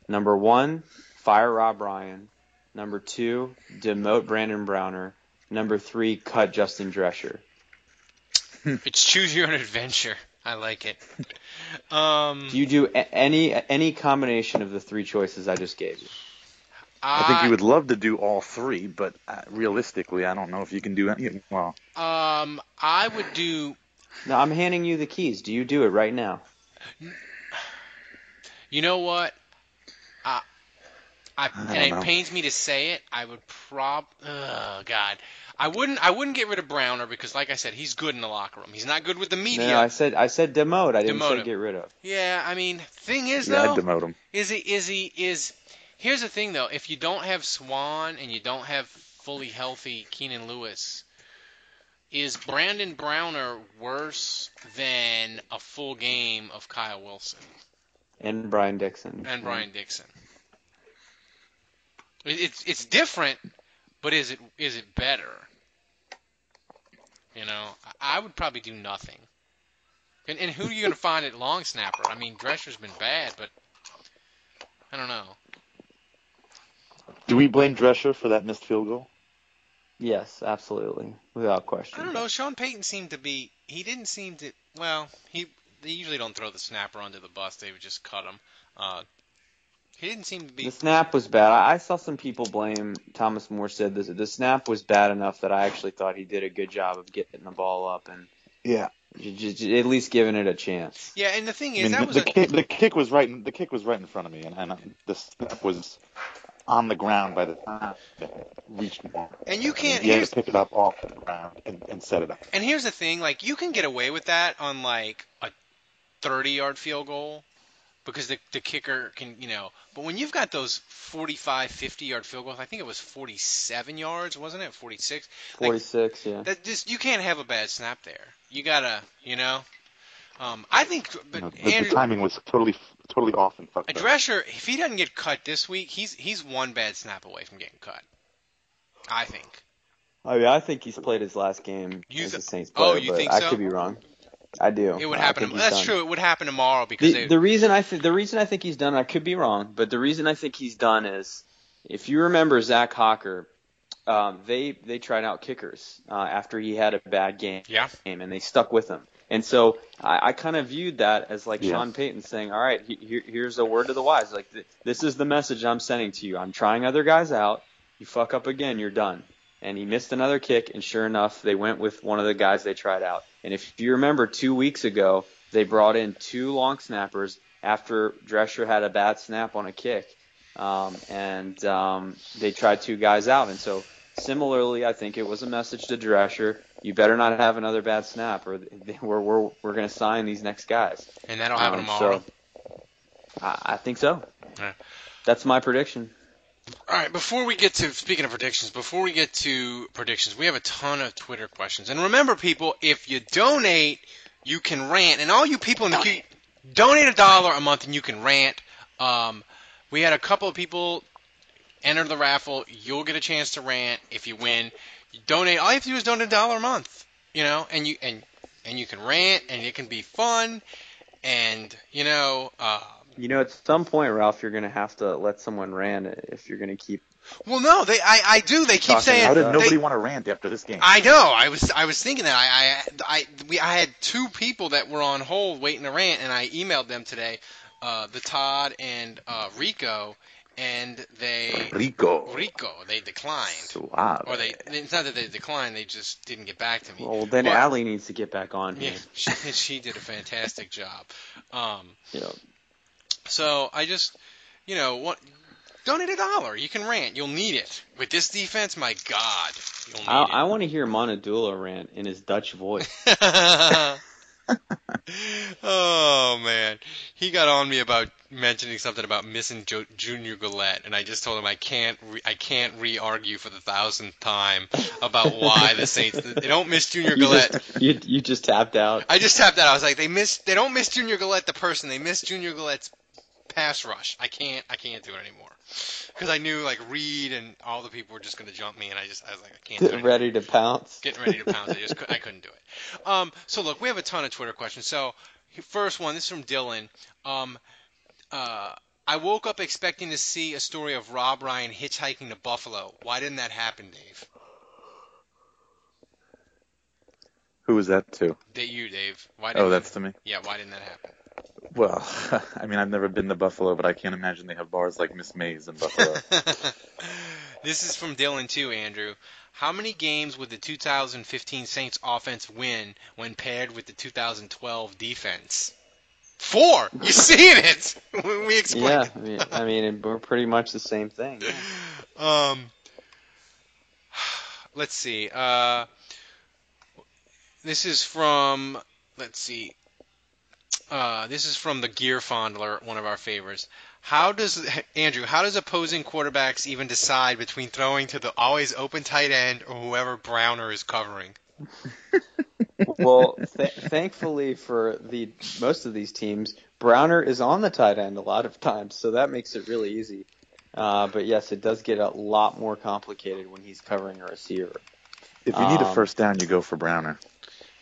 Number one, fire Rob Ryan. Number two, demote Brandon Browner. Number three, cut Justin Drescher. it's choose your own adventure. I like it. Um, Do you do a- any any combination of the three choices I just gave you? I think you would love to do all three, but uh, realistically, I don't know if you can do any. Well, Um, I would do. No, I'm handing you the keys. Do you do it right now? You know what? Uh, I, don't and it know. pains me to say it. I would prob. Oh God, I wouldn't. I wouldn't get rid of Browner because, like I said, he's good in the locker room. He's not good with the media. No, I said I said demote. I didn't Demote say him. get rid of. Yeah, I mean, thing is yeah, though, I'd demote him. is he is he is. Here's the thing though, if you don't have Swann and you don't have fully healthy Keenan Lewis, is Brandon Browner worse than a full game of Kyle Wilson And Brian Dixon. and Brian Dixon? It's it's different, but is it is it better? You know, I would probably do nothing. And, and who are you going to find at long snapper? I mean, Drescher's been bad, but I don't know. do we blame Drescher for that missed field goal? Yes, absolutely, without question. I don't know. Sean Payton seemed to be. He didn't seem to. Well, he they usually don't throw the snapper under the bus. They would just cut him. Uh, he didn't seem to be. The snap was bad. I I saw some people blame Thomas Moore said this. The snap was bad enough that I actually thought he did a good job of getting the ball up and Yeah. j- j- j- at least giving it a chance. Yeah, and the thing I is, mean, that the, was the a, kick, the kick was right. In, the kick was right in front of me, and, and the snap was on the ground by the time it reached me. And you can't- He had here's- to pick it up off the ground and, and set it up. And here's the thing, like you can get away with that on like a 30-yard field goal because the the kicker can, you know, but when you've got those 45, 50-yard field goals, I think it was 47 yards, wasn't it? 46. Like, Forty six, yeah. that just you can't have a bad snap there. You got to, you know. Um, I think but You know, the, the timing was totally totally off and fucked a up. If he doesn't get cut this week, he's he's one bad snap away from getting cut. I think. I mean, I think he's played his last game You as th- a Saints player, Oh, player, you but think I could be wrong. I do. It would happen. think That's done. true. It would happen tomorrow because The, they, the reason I th- the reason I think he's done, I could be wrong, but the reason I think he's done is, if you remember Zach Hocker, um, they they tried out kickers uh, after he had a bad game, Yeah. and they stuck with him. And so I, I kind of viewed that as like Yeah. Sean Payton saying, "All right, he, here, here's a word to the wise. Like th- this is the message I'm sending to you. I'm trying other guys out. You fuck up again, you're done." And he missed another kick, and sure enough, they went with one of the guys they tried out. And if you remember, two weeks ago, they brought in two long snappers after Drescher had a bad snap on a kick, um, and um, they tried two guys out. And so similarly, I think it was a message to Drescher: you better not have another bad snap, or we're we're we're going to sign these next guys. and that'll happen Um, tomorrow. So I, I think so. Yeah. That's my prediction. All right, before we get to speaking of predictions, before we get to predictions, we have a ton of Twitter questions. And remember, people, if you donate, you can rant. And all you people in the queue, donate a dollar a month and you can rant. Um, we had a couple of people enter the raffle. You'll get a chance to rant if you win. You donate. All you have to do is donate a dollar a month. You know, and you and and you can rant, and it can be fun. And you know, uh, You know, at some point, Ralph, you're going to have to let someone rant if you're going to keep. well, no, they I, I do. They keep saying How did they- nobody want to rant after this game? I know. I was I was thinking that I I I we I had two people that were on hold waiting to rant, and I emailed them today. uh, the Todd and uh, Rico, and they Rico. Rico they declined, Suave. or they it's not that they declined, they just didn't get back to me. Well, then But- Allie needs to get back on Yeah, here. she, she did a fantastic job. Um, Yeah. so I just, you know, what donate a dollar. You can rant. You'll need it with this defense. My God, you'll need I. I want to hear Monadula rant in his Dutch voice. oh man, he got on me about mentioning something about missing jo- Junior Galette, and I just told him I can't re- I can't re-argue for the thousandth time about why the Saints they don't miss Junior You just, you, you just tapped out. I just tapped out. I was like, they miss they don't miss Junior Galette the person, they miss Junior Galette's pass rush. I can't I can't do it anymore because I knew like Reed and all the people were just gonna jump me, and I just I was like I can't do it. Ready to pounce. getting ready to pounce. I just I couldn't do it. Um, so look, we have a ton of Twitter questions. So first one, this is from Dylan. Um, uh, I woke up expecting to see a story of Rob Ryan hitchhiking to Buffalo. Why didn't that happen, Dave? Who was that to? That you, Dave. Why Oh, didn't that's to me. Yeah, why didn't that happen? Well, I mean, I've never been to Buffalo, but I can't imagine they have bars like Miss Mays in Buffalo. This is from Dylan too, Andrew. How many games would the 2015 Saints offense win when paired with the 2012 defense? Four. You seeing it? we explained. Yeah, I mean, I mean, we're pretty much the same thing. Um, let's see. Uh, this is from. Let's see. Uh, this is from the Gear Fondler, one of our favorites. How does Andrew? How does opposing quarterbacks even decide between throwing to the always open tight end or whoever Browner is covering? well, th- thankfully for the most of these teams, Browner is on the tight end a lot of times, so that makes it really easy. Uh, but yes, it does get a lot more complicated when he's covering a receiver. if you need a Um, first down, you go for Browner.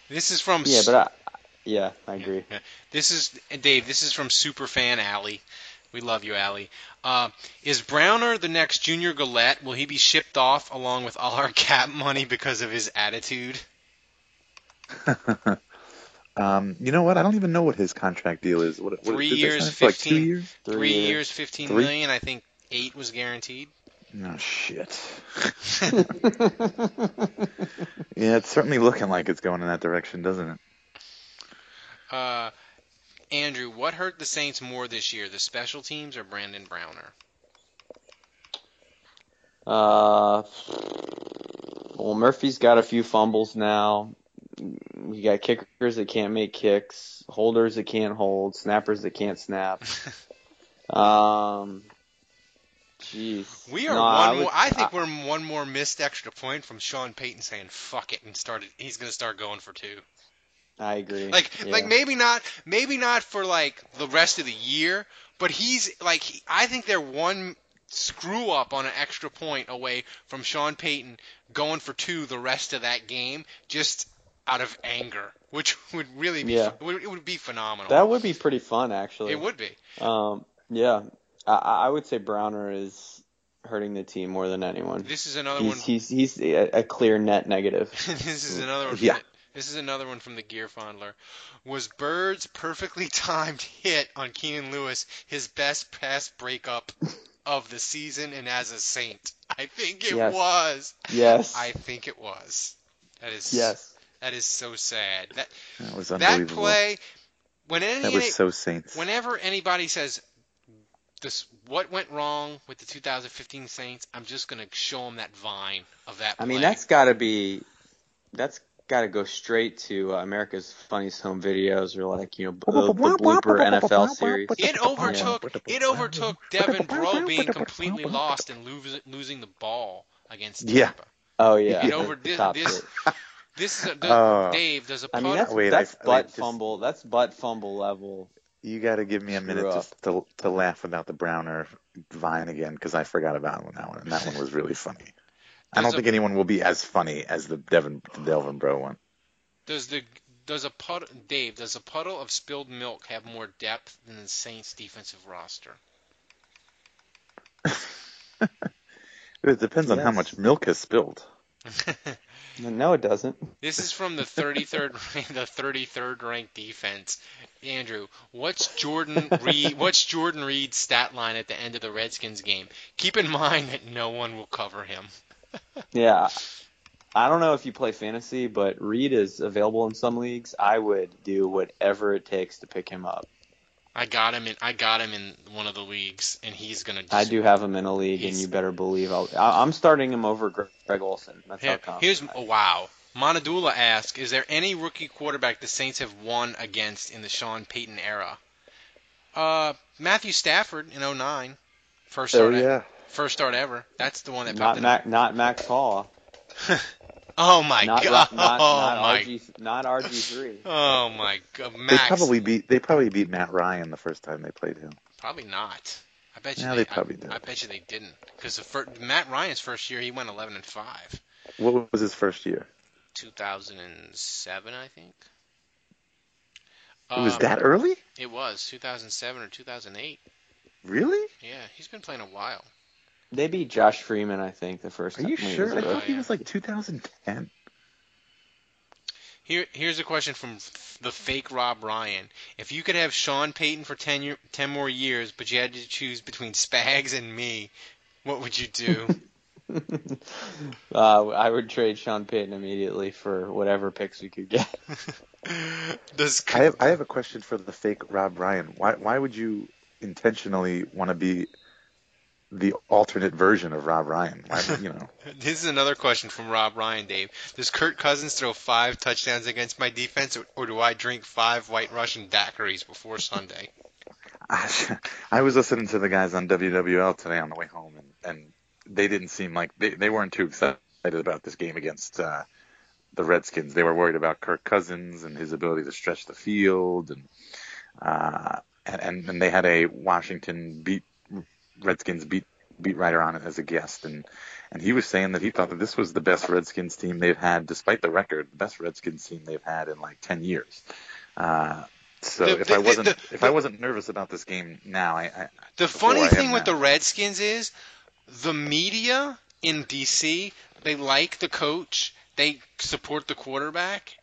This is from. Yeah, but I, yeah, I agree. Yeah. This is Dave. This is from Superfan Alley. We love you, Alley. Uh, is Browner the next Junior Galette? Will he be shipped off along with all our cap money because of his attitude? um, you know what? I don't even know what his contract deal is. What, what Three did they years, sign for, like two fifteen. years? Three years, fifteen Three? million. I think eight was guaranteed. No shit. yeah, it's certainly looking like it's going in that direction, doesn't it? Uh, Andrew, what hurt the Saints more this year, the special teams or Brandon Browner? Uh, well, Murphy's got a few fumbles now. You got kickers that can't make kicks, holders that can't hold, snappers that can't snap. um, jeez. We are No, one I more. would- I think we're one more missed extra point from Sean Payton saying "fuck it" and started. He's gonna start going for two. I agree. Like, Yeah. like maybe not, maybe not for like the rest of the year, but he's like, he, I think they're one screw up on an extra point away from Sean Payton going for two the rest of that game, just out of anger, which would really be, Yeah. it would, it would be phenomenal. That would be pretty fun, actually. it would be. Um, yeah, I, I would say Browner is hurting the team more than anyone. This is another he's, one. He's he's a, a clear net negative. this is another one. Yeah. This is another one from the Gear Fondler. Was Byrd's perfectly timed hit on Keenan Lewis his best pass breakup of the season and as a Saint? I think it Yes. was. Yes. I think it was. That is. Yes. That is so sad. That That was that unbelievable. play. When any, That was so Saints. Whenever anybody says this, what went wrong with the 2015 Saints, I'm just gonna show them that vine of that. I mean, that's got to be, that's got to go straight to uh, America's Funniest Home Videos or like you know the, the blooper NFL series. It overtook it overtook Devin Breaux being completely lost and losing losing the ball against Tampa. Yeah. Oh yeah, It over the this top this, three. this is a, Oh. Dave. There's a I puddle. mean, that's Wait, that's I- butt wait, just- fumble. That's butt fumble level. You got to give me a minute Screw just to to laugh about the Browner vine again because I forgot about that one. And that one was really funny. I don't a- think anyone will be as funny as the Devin the Delvin Breaux one. Does the does a puddle Dave? Does a puddle of spilled milk have more depth than the Saints' defensive roster? It depends on how much milk has spilled. No, it doesn't. This is from the 33rd the 33rd ranked defense. Andrew, what's Jordan Reed what's Jordan Reed's stat line at the end of the Redskins game? Keep in mind that no one will cover him. Yeah. I don't know if you play fantasy, but Reed is available in some leagues. I would do whatever it takes to pick him up. I got him in I got him in one of the leagues and he's going to I do have him in a league, and you better believe I'll, I- I'm starting him over Gre- Greg Olsen. That's Here, confident here's I oh, wow. Monadula asks, is there any rookie quarterback the Saints have won against in the Sean Payton era? Uh, Matthew Stafford in 09. First Oh, yeah. First start ever. That's the one that Not popped in. Mac, not Max Hall. Oh my not, god! Ro- not, oh my! RG, not RG three. Oh my god! They probably beat they probably beat Matt Ryan the first time they played him. Probably not. I bet you. Yeah, they, they probably I, did. I bet you they didn't. Because the fir- Matt Ryan's first year, he went 11 and five. What was his first year? 2007, I think. It was Um, that early? It was 2007 or 2008. Really? Yeah, he's been playing a while. They beat Josh Freeman, I think, the first Are you when sure? I I a thought he was like 2010. Here, here's a question from the fake Rob Ryan. If you could have Sean Payton for 10, year, 10 more years, but you had to choose between Spags and me, what would you do? uh, I would trade Sean Payton immediately for whatever picks we could get. Does I have I have a question for the fake Rob Ryan. Why why would you intentionally want to be the alternate version of Rob Ryan? You know. This is another question from Rob Ryan, Dave. Does Kirk Cousins throw five touchdowns against my defense, or, or do I drink five White Russian daiquiris before Sunday? I was listening to the guys on WWL today on the way home, and, and they didn't seem like they, they weren't too excited about this game against uh, the Redskins. They were worried about Kirk Cousins and his ability to stretch the field, and uh, and, and and they had a Washington beat Redskins beat beat writer on it as a guest, and and he was saying that he thought that this was the best Redskins team they've had, despite the record, the best Redskins team they've had in like ten years. Uh, so The- if the- I wasn't the- if I wasn't nervous about this game now, I, I The funny I thing with now. the Redskins is the media in DC, they like the coach, they support the quarterback,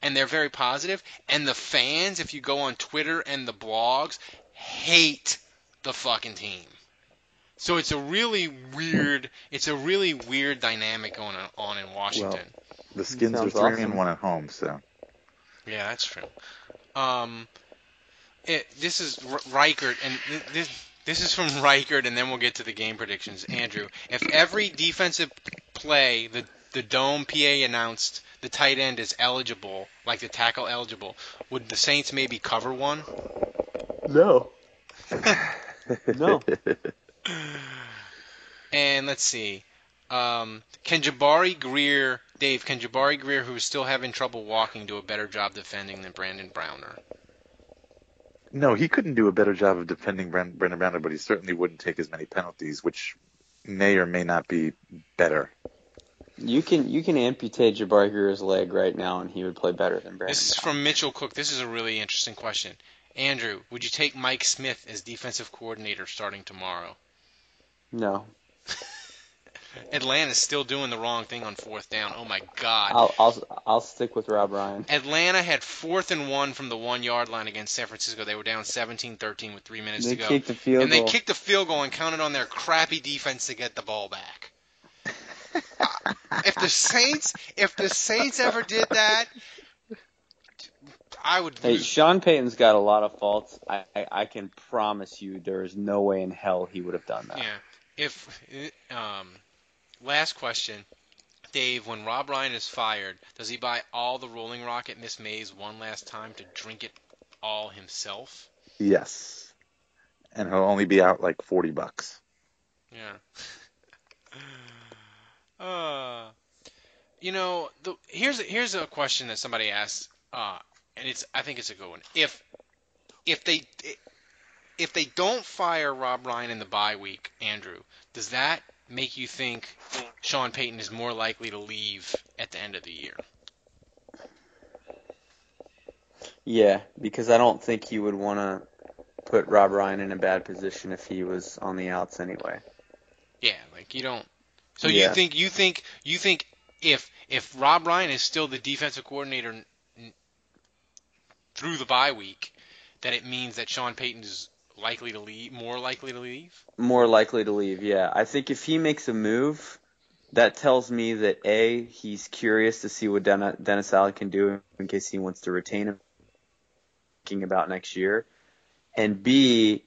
and they're very positive. And the fans, if you go on Twitter and the blogs, hate the fucking team. So it's a really weird, it's a really weird dynamic going on in Washington. the Skins are Sounds three awesome. and one at home, so Yeah, that's true. Um, it, this is R- Reichert, and this this is from Reichert, and then we'll get to the game predictions. Andrew, if every defensive play the the dome PA announced the tight end is eligible, like the tackle eligible, would the Saints maybe cover one? No. no. And let's see. Um, can Jabari Greer, Dave, can Jabari Greer, who's still having trouble walking, do a better job defending than Brandon Browner? no, he couldn't do a better job of defending Bren- Brendan Browner, but he certainly wouldn't take as many penalties, which may or may not be better. You can you can amputate Jabari Greer's leg right now, and he would play better than Brandon. This is from Mitchell Cook. This is a really interesting question. Andrew, would you take Mike Smith as defensive coordinator starting tomorrow? No, Atlanta's still doing the wrong thing on fourth down. Oh my God. I'll I'll I'll stick with Rob Ryan. Atlanta had fourth and one from the one yard line against San Francisco. They were down 17-13 with three minutes They to go. kicked the field and they goal. kicked the field goal and counted on their crappy defense to get the ball back. if the Saints, if the Saints ever did that, I would. Hey, Sean Payton's got a lot of faults. I, I I can promise you, there is no way in hell he would have done that. Yeah. If um, last question, Dave, when Rob Ryan is fired, does he buy all the Rolling Rock at Miss Mays one last time to drink it all himself? Yes, and he'll only be out like forty bucks. Yeah. uh, you know, the, here's a, here's a question that somebody asked, uh, and it's I think it's a good one. If if they if they don't fire Rob Ryan in the bye week, Andrew, does that make you think Sean Payton is more likely to leave at the end of the year? Yeah, because I don't think he would want to put Rob Ryan in a bad position if he was on the outs anyway. Yeah, like you don't. So you think you think you think if if Rob Ryan is still the defensive coordinator through the bye week, that it means that Sean Payton is likely to leave, more likely to leave. More likely to leave, yeah. I think if he makes a move, that tells me that A, he's curious to see what Den- Dennis Allen can do in case he wants to retain him, thinking about next year. And B,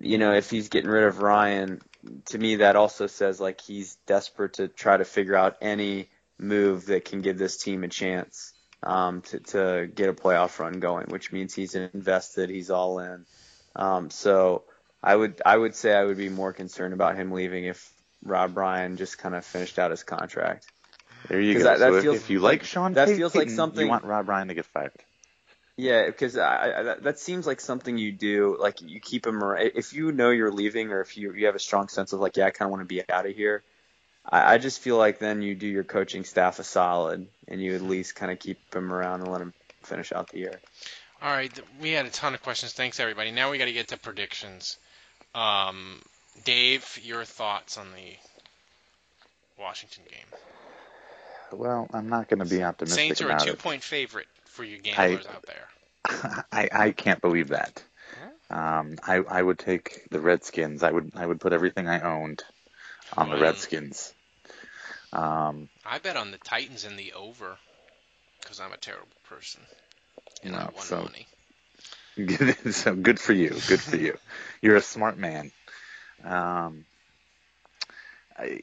you know, if he's getting rid of Ryan, to me that also says like he's desperate to try to figure out any move that can give this team a chance um, to, to get a playoff run going, which means he's invested, he's all in. Um, so I would I would say I would be more concerned about him leaving if Rob Ryan just kind of finished out his contract. There you go. that- that so if- feels if you like like- Sean that Payton, feels like something- you want Rob Ryan to get fired. Yeah, because I, I, that, that seems like something you do. Like you keep him around. If you know you're leaving, or if you you have a strong sense of like, yeah, I kind of want to be out of here. I, I just feel like then you do your coaching staff a solid, and you at least kind of keep him around and let him finish out the year. All right, we had a ton of questions. Thanks everybody. Now we got to get to predictions. Um, Dave, your thoughts on the Washington game? Well, I'm not going to be optimistic Saints are a about it. two-point favorite for you gamblers out there. I, I can't believe that. Um, I I would take the Redskins. I would I would put everything I owned on the. Redskins. Um, I bet on the Titans and the over because I'm a terrible person and I won so money. so good for you. Good for you. You're a smart man. Um, I,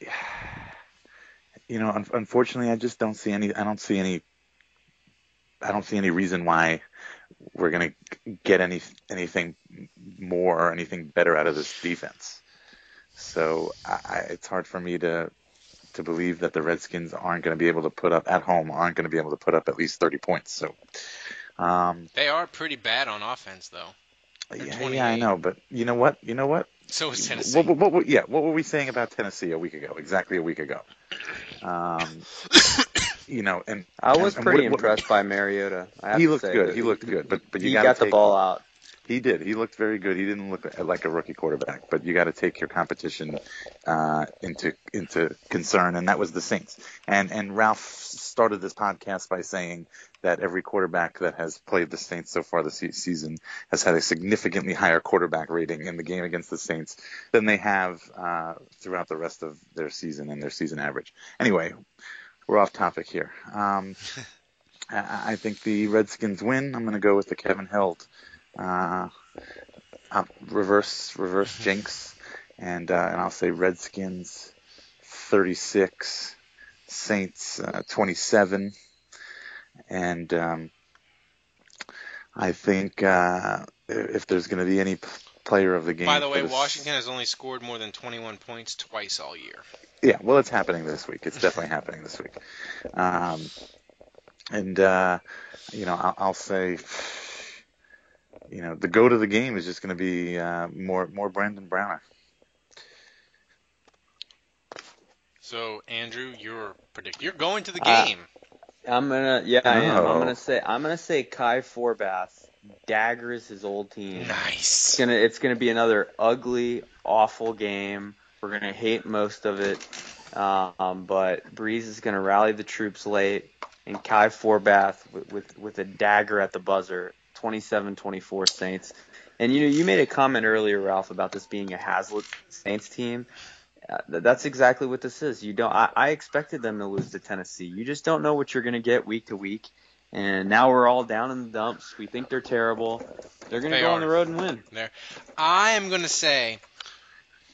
you know, un- unfortunately, I just don't see any. I don't see any. I don't see any reason why we're gonna get any anything more or anything better out of this defense. So I, I, it's hard for me to to believe that the Redskins aren't going to be able to put up at home aren't going to be able to put up at least 30 points. So um, They are pretty bad on offense though. They're yeah, 28. yeah, I know, but you know what? You know what? So is Tennessee. What, what, what, yeah, what were we saying about Tennessee a week ago? Exactly a week ago. Um, you know, and I was and pretty what- what- impressed by Mariota. I have he to looked say good. He looked good, but but you he gotta got the take- ball out. He did. He looked very good. He didn't look like a rookie quarterback, but you got to take your competition uh, into into concern, and that was the Saints. And and Ralph started this podcast by saying that every quarterback that has played the Saints so far this season has had a significantly higher quarterback rating in the game against the Saints than they have uh, throughout the rest of their season and their season average. Anyway, we're off topic here. Um, I think the Redskins win. I'm going to go with the Kevin Held uh, reverse reverse jinx, and uh, and I'll say Redskins 36, Saints uh, 27, and um, I think uh, if there's going to be any p- player of the game. By the way, this- Washington has only scored more than 21 points twice all year. Yeah, well, it's happening this week. It's definitely happening this week. Um, and uh, you know, I'll, I'll say, you know, the go to the game is just going to be uh, more more Brandon Browner. So Andrew, you're predict you're going to the Uh, game. I'm gonna, yeah, I am. Oh. I'm gonna say, I'm gonna say Kai Forbath daggers his old team. nice. It's gonna, it's gonna be another ugly, awful game. We're gonna hate most of it, um, but Brees is gonna rally the troops late, and Kai Forbath with, with with a dagger at the buzzer, 27-24 Saints. And you know, you made a comment earlier, Ralph, about this being a Hazlitt Saints team. Uh, th- that's exactly what this is. You don't. I, I expected them to lose to Tennessee. You just don't know what you're going to get week to week. And now we're all down in the dumps. We think they're terrible. They're going to They go are. on the road and win. There. I am going to say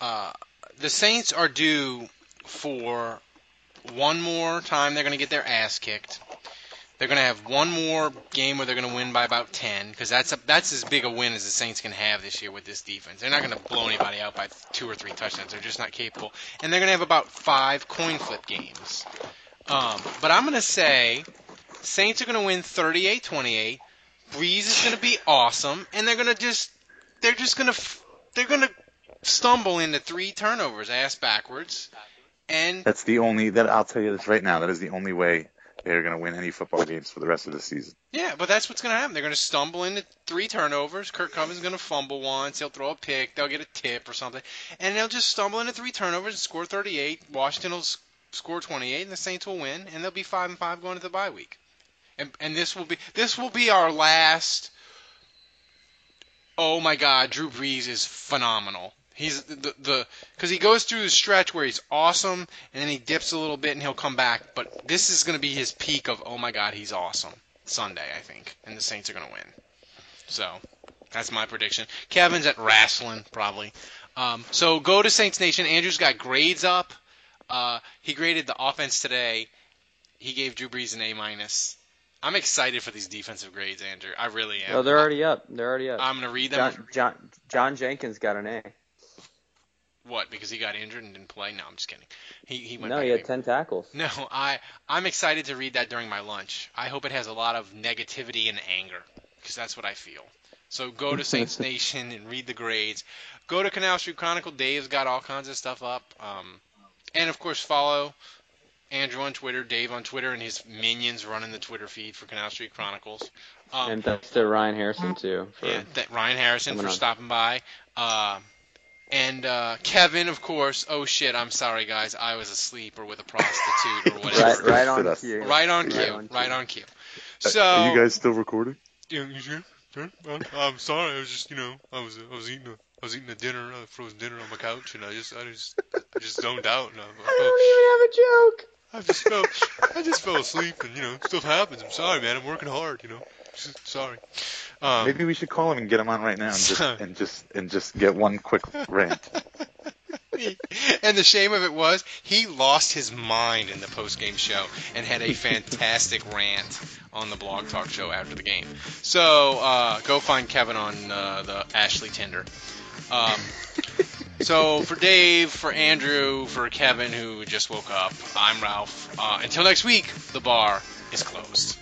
uh, the Saints are due for one more time. They're going to get their ass kicked. They're going to have one more game where they're going to win by about 10 because that's a, that's as big a win as the Saints can have this year with this defense. They're not going to blow anybody out by two or three touchdowns. They're just not capable. And they're going to have about five coin flip games. Um, but I'm going to say Saints are going to win 38-28. Brees is going to be awesome, and they're going to just they're just going to they're going to stumble into three turnovers ass backwards. And That's the only that I'll tell you this right now. That is the only way they're going to win any football games for the rest of the season. yeah, but that's what's going to happen. They're going to stumble into three turnovers. Kirk Cousins is going to fumble once. He'll throw a pick. They'll get a tip or something, and they'll just stumble into three turnovers and score 38. Washington will score 28, and the Saints will win, and they'll be five and five going to the bye week. And and this will be this will be our last. Oh my God, Drew Brees is phenomenal. He's the the because he goes through the stretch where he's awesome, and then he dips a little bit, and he'll come back. But this is going to be his peak of oh my God, he's awesome. Sunday, I think, and the Saints are going to win. So that's my prediction. Kevin's at wrestling probably. Um, so go to Saints Nation. Andrew's got grades up. Uh, he graded the offense today. He gave Drew Brees an A minus. I'm excited for these defensive grades, Andrew. I really am. No, they're already up. They're already up. I'm gonna read them. John, John, John Jenkins got an A. What? Because he got injured and didn't play? No, I'm just kidding. He he went. No, he had ten tackles. No, I I'm excited to read that during my lunch. I hope it has a lot of negativity and anger because that's what I feel. So go to Saints Nation and read the grades. Go to Canal Street Chronicle. Dave's got all kinds of stuff up. Um, and of course follow Andrew on Twitter, Dave on Twitter, and his minions running the Twitter feed for Canal Street Chronicles. Um, and thanks to Ryan Harrison too. Yeah, that Ryan Harrison for on. stopping by. Uh, and uh, Kevin, of course. Oh shit! I'm sorry, guys. I was asleep or with a prostitute or whatever. Right, right on Fit us. cue. Right on cue. Right Right on on, cue. cue. So. Are you guys still recording? Yeah, you sure? Sure. I'm, I'm sorry. I was just, you know, I was, I was eating a, I was eating a dinner, a frozen dinner on my couch, and I just, I just, I just zoned out, and I, I, don't even have a joke. I just fell, I just fell asleep, and you know, stuff happens. I'm sorry, man. I'm working hard, you know. Sorry. Um, Maybe we should call him and get him on right now and just and just and just get one quick rant. and the shame of it was he lost his mind in the post-game show and had a fantastic rant on the blog talk show after the game. So uh, go find Kevin on uh, the Ashley Tinder. Um, so for Dave, for Andrew, for Kevin who just woke up, I'm Ralph. Uh, until next week, the bar is closed.